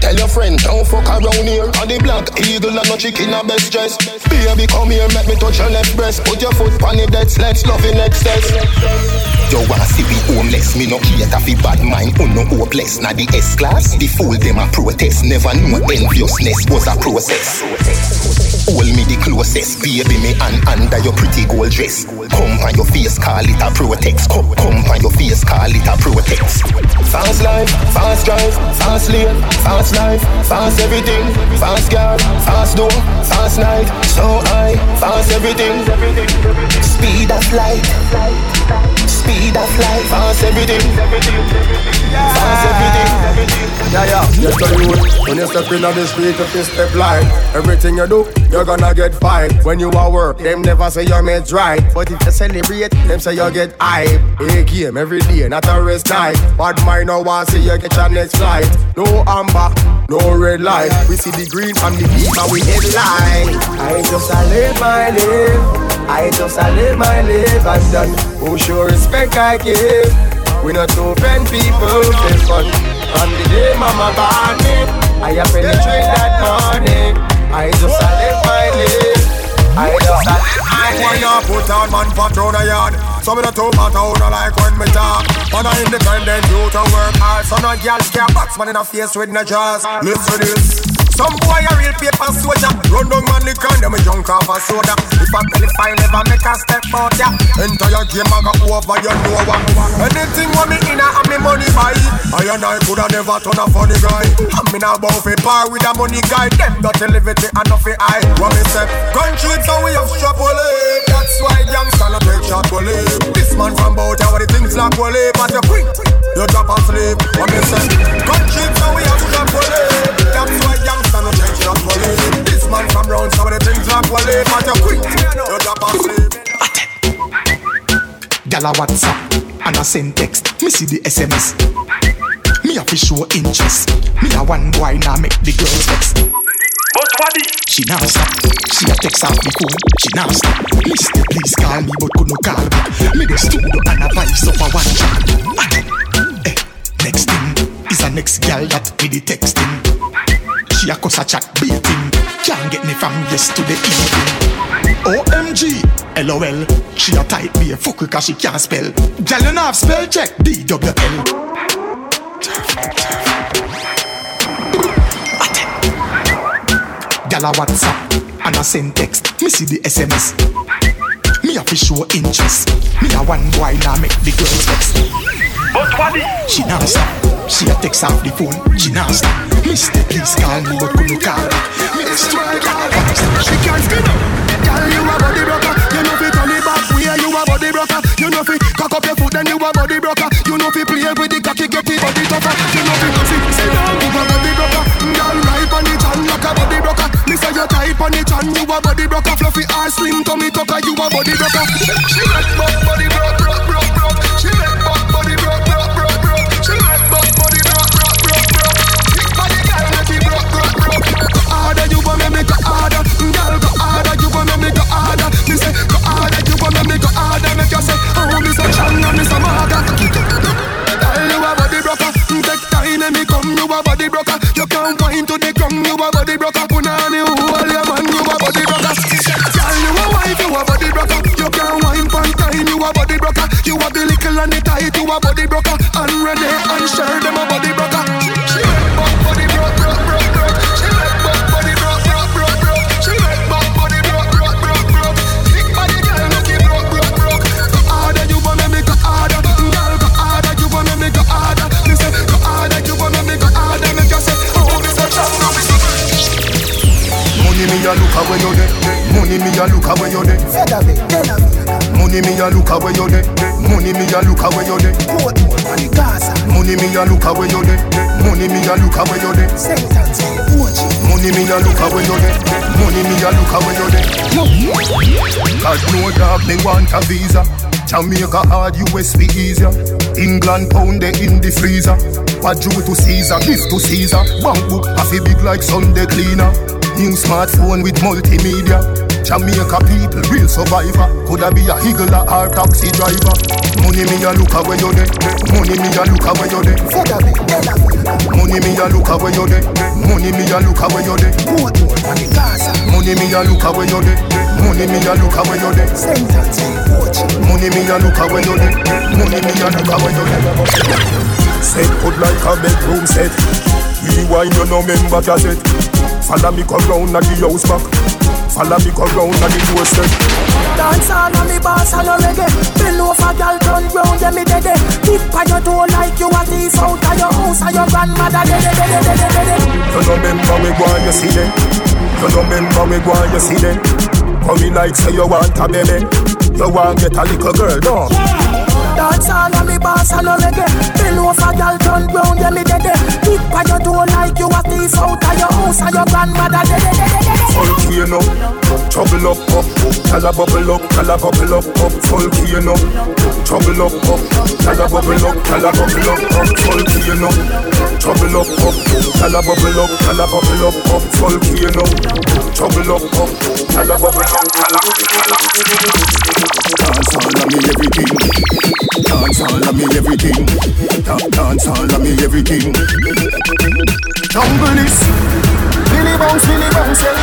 [SPEAKER 30] Tell your friend, don't fuck around here. On the black eagle and no chicken a best dress. Baby, come here, make me touch your left breast. Put your foot on the dead let's love in excess.
[SPEAKER 38] You wanna see we homeless, me no cater fi bad mind, oh no hopeless. Now the S class, the fool them a protest. Never knew enviousness was a process. Hold me the closest, baby me and under your pretty gold dress. Come on your face, call it a protex. Come, come on your face, call it a protex.
[SPEAKER 30] Fast life, fast drive, fast lane, fast life, fast everything, fast car, fast door, fast night, so high, fast everything.
[SPEAKER 38] Speed of light, speed
[SPEAKER 36] of life, fast everything. Fast everything.
[SPEAKER 30] Yeah, yeah. Yes, youth. When you step in on the street, if you step light, everything you do, you're gonna get fined. When you are work, them never say your mates right. But if you celebrate, them say you get hype. A game every day, not a rest night. Bad mind no want see you get your next flight. No amber, no red light. We see the green and the beat and we headline. I just a live my live. I just a live my live and done. Who show respect I give. We not offend people, they fun. From the day mama born me, I have penetrate that morning. I just a live my life I just a live my live.
[SPEAKER 29] Why you put on man for through the yard? Some of the two matter who don't like when me talk. Man I independent, you to work hard. So no girl scare box man in the face with no jaws. Listen to this. Some boy a real paper soldier. Run down man the can, them a junk off a soda. If I I never make a step out ya your game, I go over, you know what Anything what me in a me money buy. I and I coulda never turn a funny guy. I'm in a bow fi par with a money guy. Them dirty liberty and nothing high What me say, country so we have strap That's why youngster no take shot bully This man from bout ya what the things like bully But you quick, you drop asleep. What me say, country so we have strap That's why youngster no take shot bully This man from round some of the things like bully But you quick, you drop asleep
[SPEAKER 28] Gala WhatsApp and I send text. Me see the SMS. Me have to show interest. Me a one boy now make the girls vex. But what She now stop. She a text off the phone. She now stop. Mister, please call me, but could no call back. Me the studio and a vice up a one track. Eh, next thing is a next girl that me the texting. She a cuss a chat beating. Can't get me from yes to the evening. OMG, LOL. She a type be a fuck cause she can't spell. Girl, you know have spell check. D-W-L. Girl a WhatsApp and I send text. Me see the SMS. Me have to show interest. Me a one boy now make the girls vex. But what She now stop. She a text off the phone. She now stop. Mister, please call me, but could you call? Me the stupid She can't spin up. Girl, you a body broker. You know fi turn it back. Where you a body broker. You know fi cock up your foot, then you a body broker. You know fi play with the cocky, get the body tougher. You know fi sit, sit down, you a body broker. Girl, right on the chan like a body broker. Me say you tight on the chan, you a body broker. Fluffy or slim tummy tucker, you a body broker. She buck body broke, a body broker. And Renee and Cher, them a body broker. She make body broke, broke, broke, broke. She make body broke, broke, broke, broke. She make body broke, broke, broke, broke. Big body girl, make it broke, broke, broke. Go harder, you wanna make go harder. Girl, go harder, you wanna make go harder. Me say go harder, you wanna make go harder. Make you say, oh, me so strong, me so
[SPEAKER 29] Money me a look away you there. Money me a look away you there. Money me a look away you there. Money me a look away you there. Money me a look away you there. Money me a look away you there. Money me a look away you there. Money me a look away you there. Cause no dog me want a visa. Jamaica hard, US be easier. England pound they in the freezer. What due to Caesar, gift to Caesar. Bank book a big like Sunday cleaner. New smartphone with multimedia. Jamaica people, real survivor. Coulda be a higgler or taxi driver. Money me a look away you there. Money me a look away you there. Money me a look away you there. Money me a look away you there. Good on the Gaza. Money me a look away you there. Money me a look away you there. Send that to Money me a look away you there. Money me a look away you there. Set good like a bedroom set. Rewind you no member cassette. Follow me come round at the house back. Follow me come round at the doorstep.
[SPEAKER 36] Dance all on me boss and no reggae Bend over girl turn round yeah me dead Tip on your toe like you a thief out of your house And your grandmother dead dead dead dead dead dead
[SPEAKER 29] You no remember me go and you see them. You no remember me go and you see them. Come me like say you want a baby. You want get a little girl, no?
[SPEAKER 28] Dance all on me boss and no reggae. Bill a girl turn brown, yeah me dead. Big by your door like you a thief out of your house and your grandmother dead.
[SPEAKER 29] Volcano, trouble up, up, tell a bubble up, tell a bubble up, up, volcano, trouble up, up, tell a bubble up, tell a bubble up, up, volcano, trouble up, up, tell a bubble up, tell a bubble up, up, volcano, trouble up, up, tell a bubble up, tell a, tell a. Dance all of me everything, dance all of me everything, dance all of me everything. Jungle is. Billy bounce, Billy bounce, Billy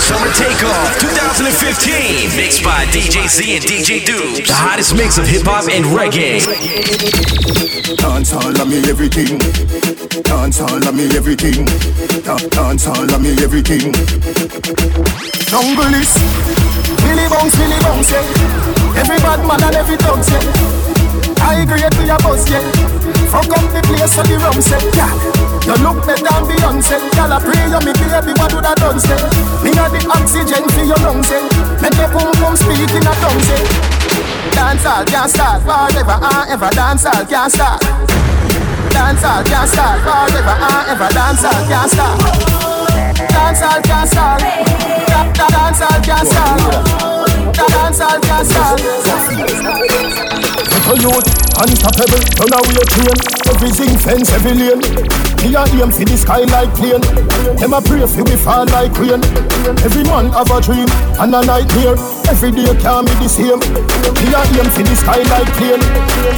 [SPEAKER 1] Summer Takeoff 2015, mixed by DJ Z and DJ Dubes. The hottest mix of hip hop and reggae.
[SPEAKER 29] Dance all of me everything. Dance all of me everything. Da- Dance all of me everything.
[SPEAKER 28] Jungle is Billy bounce, Billy bounce, yeah. Every bad man and every dog, yeah. I agree to your boss, yeah. Fuck up the place for the rum, yeah. You look better than Beyonce. Girl, I pray you, me baby, what do that done, say? Me got the oxygen for your lungs, say. Make your pum pum speak in a tongue, say. Dance all can't start forever and ever. Dance all can't start. Dance all can't start forever and ever. Dance all can't start. Dance all can't start. Da- da- Dance all can't start. Da- Dance all start.
[SPEAKER 29] Get youth, unstoppable, run away train. Everything fence, every lane. Me a aim for the sky like plane. Them a pray for we fall like rain. Every man have a dream and a nightmare. Every day can be the same. Me a aim for the sky like plane.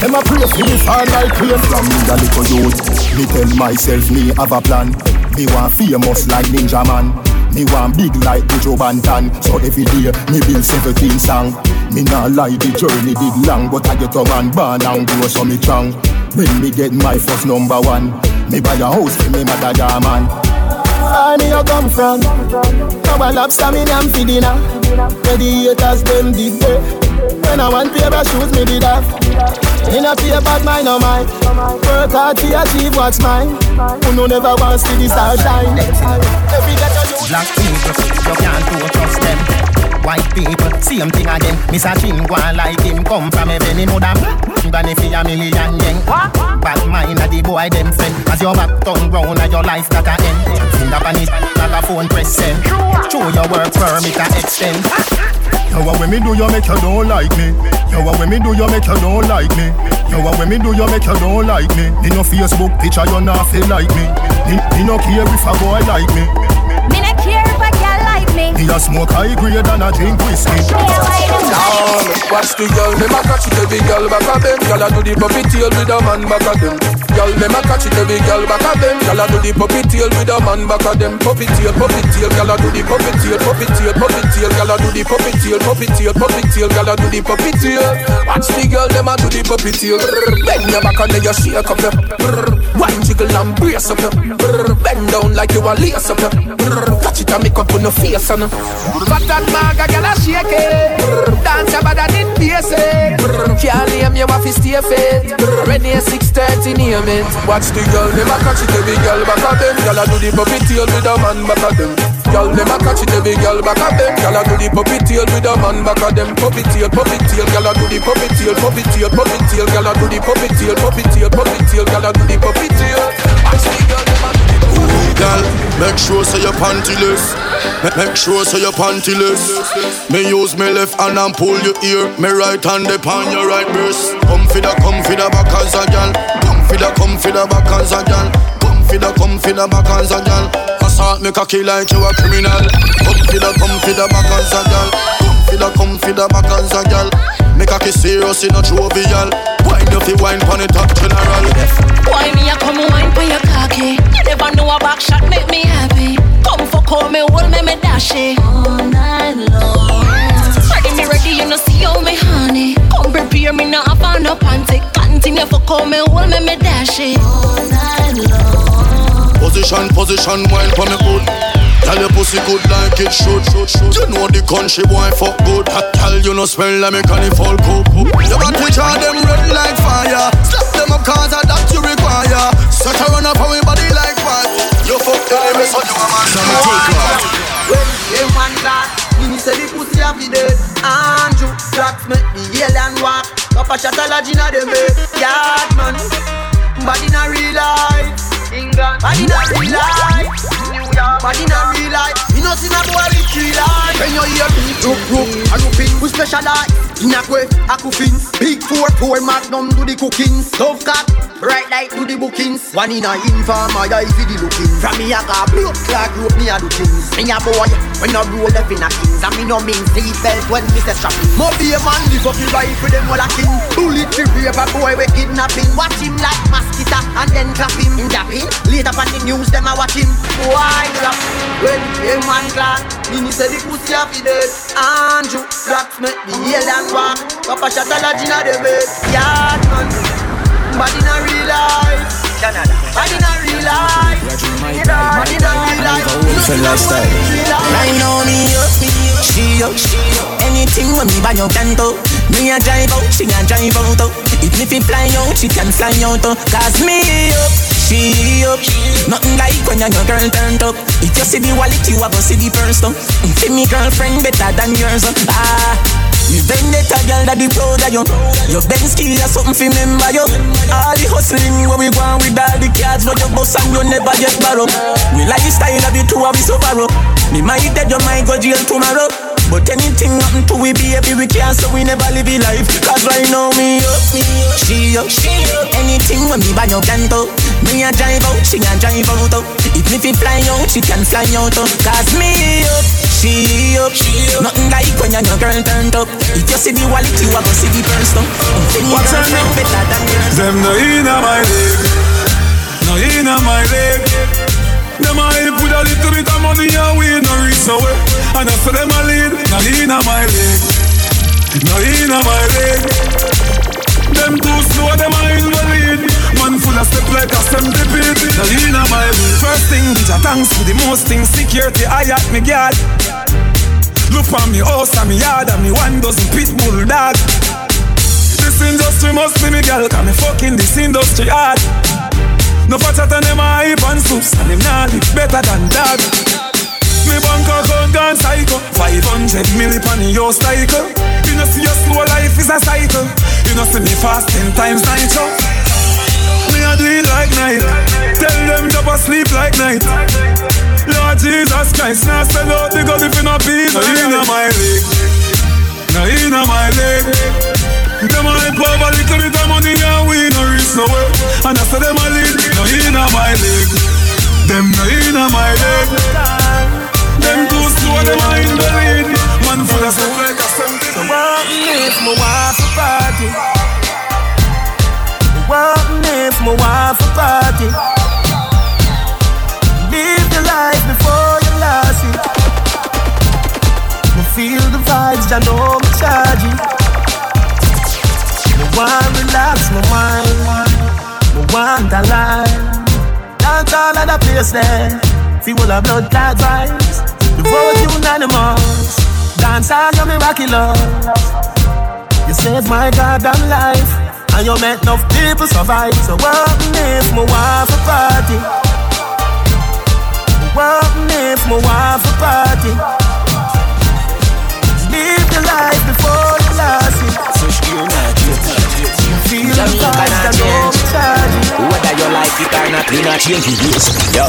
[SPEAKER 29] Them a pray for we fall like rain. From a little youth, me tell myself me have a plan. Me want famous like Ninja Man. Me want big like Buju Banton So every day me build 17 song Me not lie the journey did long But I get a man born and grow so me strong When me get my first number one Me buy a house for me mother yeah man
[SPEAKER 28] Where me you come from? Now a lobster me name for dinner. Where the haters them did there. When I want paper shoes me did have In a pay bad mind no mind Work hard to achieve what's mine. Who no never wants to the star shine. Every you
[SPEAKER 36] Black people, you can't trust them. White people, same thing again. Mr. Chin go like him come from heaven. He know that gonna fi a million yen. Bad mind a the boy them friend. As your back turn round and your life that a end. Finger on it, not a phone press send. Show your work permit a extend.
[SPEAKER 29] Yo, what when me do you make you don't like me? Yo, what when me do you make you don't like me? Yo, what when me do you make you don't like me? Me no Facebook picture you not feel like me. Me, me no care if a boy like me.
[SPEAKER 24] Me me.
[SPEAKER 29] Me a smoke high grade and a drink whiskey.
[SPEAKER 39] Down, watch the girl, them a catch it every girl back of them. Girl a do the puppy tail with a man back of them. Girl, them a catch it every girl back of them. Girl a do the puppy tail with a man back of them. Puppy tail, puppy tail, girl a do the puppy tail, puppy tail, puppy tail, girl a do the puppy tail, puppy tail, puppy tail, girl a do the puppy tail. Watch the girl, them a do the puppy tail. Bend your back and then you shake up your. Wine jiggle and brace up your. Bend down like you a lace up your. Catch it and make up on your face and. Fat and maga, girl a shake it. Dance about that in basic. Can't name you have to stay fit. Ready at 6:30 name it. Watch the girl, a catch it every girl back of them. Girl a do the puppy tail with a man back of them. Girl, them a catch it every girl back of them. Girl a do the puppy tail with a man back of them. Puppy tail, puppy tail, girl a do the puppy tail, puppy tail, puppy tail, girl a do the puppy tail, puppy tail, puppy tail, girl a do the puppy tail. Watch the girl, them a
[SPEAKER 4] Ooh, girl, make sure so you're pantyless. Make sure so you're pantyless. Me use me left hand and pull your ear. Me right hand upon your right breast. Come for the, come for the back as a gal. Come for the, come for the back as a gal. Come for the, come for the back as a gal. Assault me cocky like you a criminal. Come for the, come for the back as a gal. Come for the, come for the back as a gal. Me cocky serious in a jovial. Wine you fi wine pon it top general.
[SPEAKER 17] Why me a come wine for your cocky? You never know a back shot make me happy. Come for call me, hold me, me dash it all night long. Ready me ready, you know see how me honey. Come prepare me now, I found no panty. Continue for call me, hold me, me dash it all night long.
[SPEAKER 4] Position, position, wine for me good. Tell your pussy good like it should, should, should. You know the country boy fuck good. Tell you no smell like me carnival cook. You got picture them red like fire. Slap them up cause I that you require. Set a run up on my body like fire. You fuck enemy so you a man.
[SPEAKER 1] Summer Takeoff.
[SPEAKER 8] When they want that, me say the pussy have be dead. Ah,
[SPEAKER 5] make the alien walk. Papa shot a lodge inna them bed. Yard man, but in a real life. England, but in a real life. New York, but in a real life. You know see no boy with three life. When you hear me, rope rope, and rooping, we specialize. In a way, akufin. Big four four magnum do the cooking. Tough cat, bright light do the bookings. One in a inform, my eye for the looking. From me a car, blood clot rope me a do things. Me a boy, when I roll up in a kings, and me no mean seatbelt when me say strapping. Mo be a man, live up the rifle them all a king. Bullet to rape a boy we kidnapping. Watch him like mosquito and then clap him in japping. Later on the news them a watch him. Why rap? When the man clock, me say the pussy a fi dead. Andrew, blacks make the alien walk. Papa shot a lodge inna the bed. Yard man, but in a real life. But in a real life. But in a real life.
[SPEAKER 8] Right now me up, she up, Anything when me buy your canto Me a drive out, she a drive out oh. If me fi fly out, she can fly out oh. Cause me up, she up Nothing like when your girl turned up If you see the wallet, you a go see the purse oh. See me girlfriend better than yours. Ah you vendetta girl that be proud of you Your Benz key or something fi remember you. All the hustling where we going with all the cards But you bust and you never get borrow We lifestyle of the two of so borrow? Me might dead, you might go jail tomorrow but anything happen to we baby, we can't so we never live a life. Cause right now me up, me up, she up, she up. Anything when me buy your canto, me a drive out, she a drive out. oh. If me fi fly out, she can fly out. oh. Cause me up, she up, she up. Nothing like when your girl turned up. If you see the wallet, you a go see the purse. oh.
[SPEAKER 39] What's her name?
[SPEAKER 8] better than yours.
[SPEAKER 39] Them no inna my leg, no inna my leg. Them a help with a little bit of money and we no reach away. And I say them a lead, no inna my leg, no inna my leg. Them too slow, them a invalid. Man full of step like a centipede. No inna my leg. First thing, bitch, a thanks for the most things. Security, I at me guard. Look on me house and me yard and me one dozen pit bull dog. This industry must be me girl, cause me fucking this industry hard. Hype and soups, and them nah live better than dog. Me bank account gone psycho, 500 milli the your cycle. You know see your slow life is a cycle. You know see me fast ten times nitro. Me a do it like night. Tell them drop asleep like night. Lord Jesus Christ, now sell out the gun if you not peace. No inna my leg, no inna my leg. Them a hype over little bit of money and we no reach nowhere. And I say them a lead, no inna my leg. Them no inna my leg. Them too slow, them a in the lead. Man full of stuff like a something.
[SPEAKER 36] So what if my wife a party? What if my wife a party? Live your life before you lost it. Me feel the vibes, I know me charge it. Me want relax my mind. Me want a life. Dance all of the place there. Feel of blood clot vibes. The vote unanimous. Dance all rocky love. You saved my goddamn life. And you make enough people survive. So what if my wife a party? What if my wife a party? Live the life before you lost it. Feel the
[SPEAKER 8] Jamaica
[SPEAKER 36] vibes
[SPEAKER 8] not
[SPEAKER 36] that don't
[SPEAKER 8] change. Whether you like it or not, we not change it. Yo.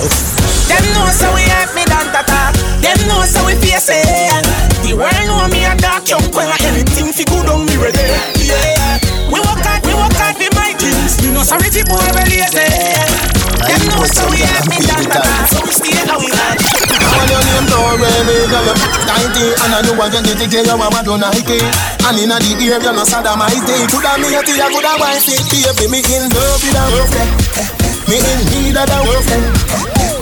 [SPEAKER 40] Them know so we have me done tata. Them know so we face it. The world know me a dark young queen. Anything fi good on me ready. Yeah. We work hard, we work hard for my things. You know sorry boy we lazy. Them know so we me done tata. So we stay we
[SPEAKER 29] your name don't really girl Tighty And I know I can get it You a bad on Nike And in the ear You no sodomite Coulda me a tea Coulda wife it Baby me in love with a Me in need of a girlfriend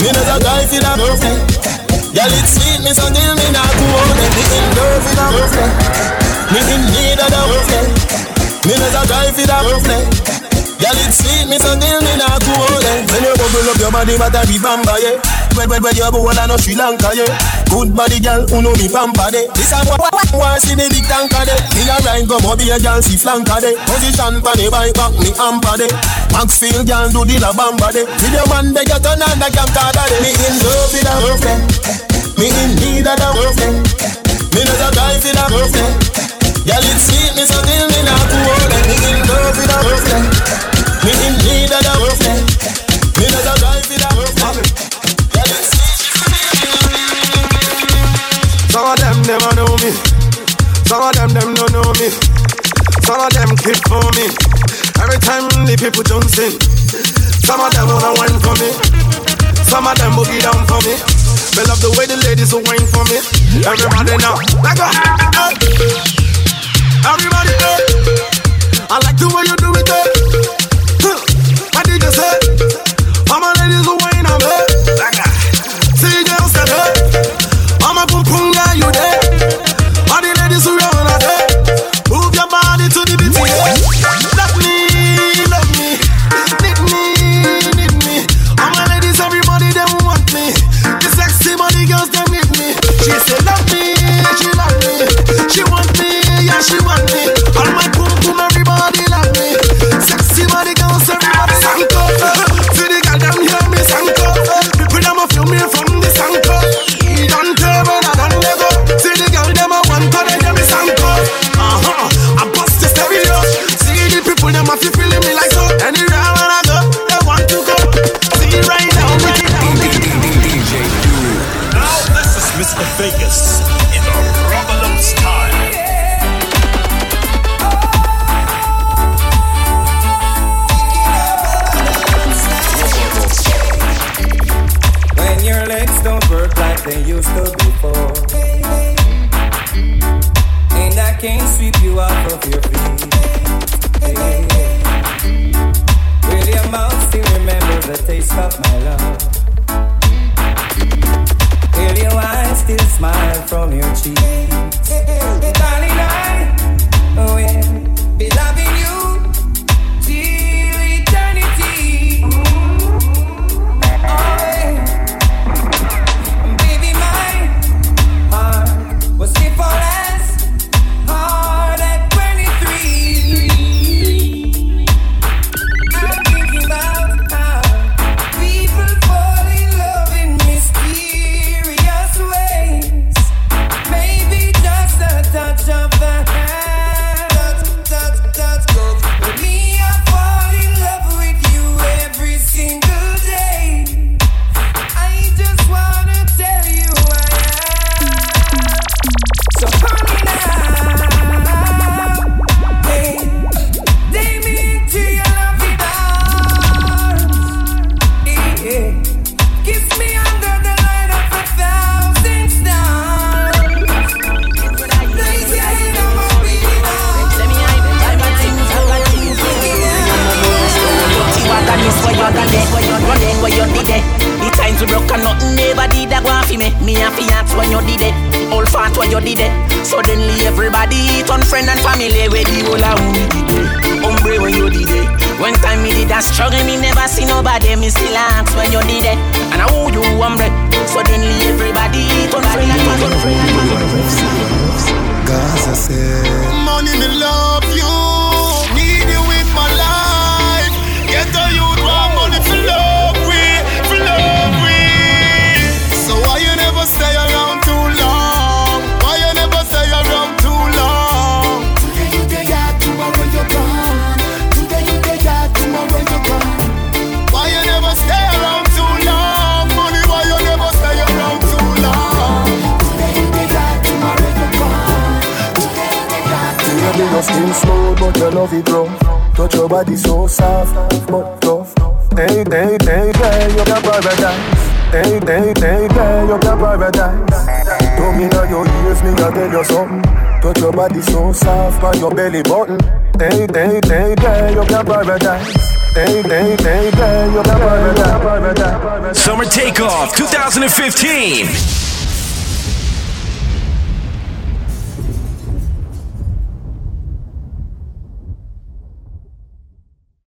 [SPEAKER 29] Me not a for a girlfriend Girl it's sweet me so me not go on Me in love with a Me in need of a girlfriend Me a guy for a girlfriend Girl, it's sweet, me so till me not go on When you bubble up your body, but I be bamba, yeah. When, when, when you go all no Sri Lanka, yeah. Good body, girl, who know me pampa, de This a what, what, see the big tanker, de Me a ride, go mobi, a girl, see flanker, de Position pa the bike, back me amper, de Maxfield, girl, do the la bamba, de See the man, they get on and the camcorder, de Me in love with a girlfriend Me in need of a girlfriend Me not a guy for a girlfriend
[SPEAKER 41] Girl, it's sweetness until me not too old And me in love with a birthday. Me in need of a birthday. Me not a drive with a birthday. Girl, it's
[SPEAKER 4] Some of them never know me. Some of them, them don't know me. Some of them keep for me. Every time the people don't Some of them wanna wine for me. Some of them boogie down for me. Me love the way the ladies who wine for me. Everybody now, let go. up. Everybody, hey. I like the way you do it, eh. hey. I did just say, all my ladies
[SPEAKER 8] away.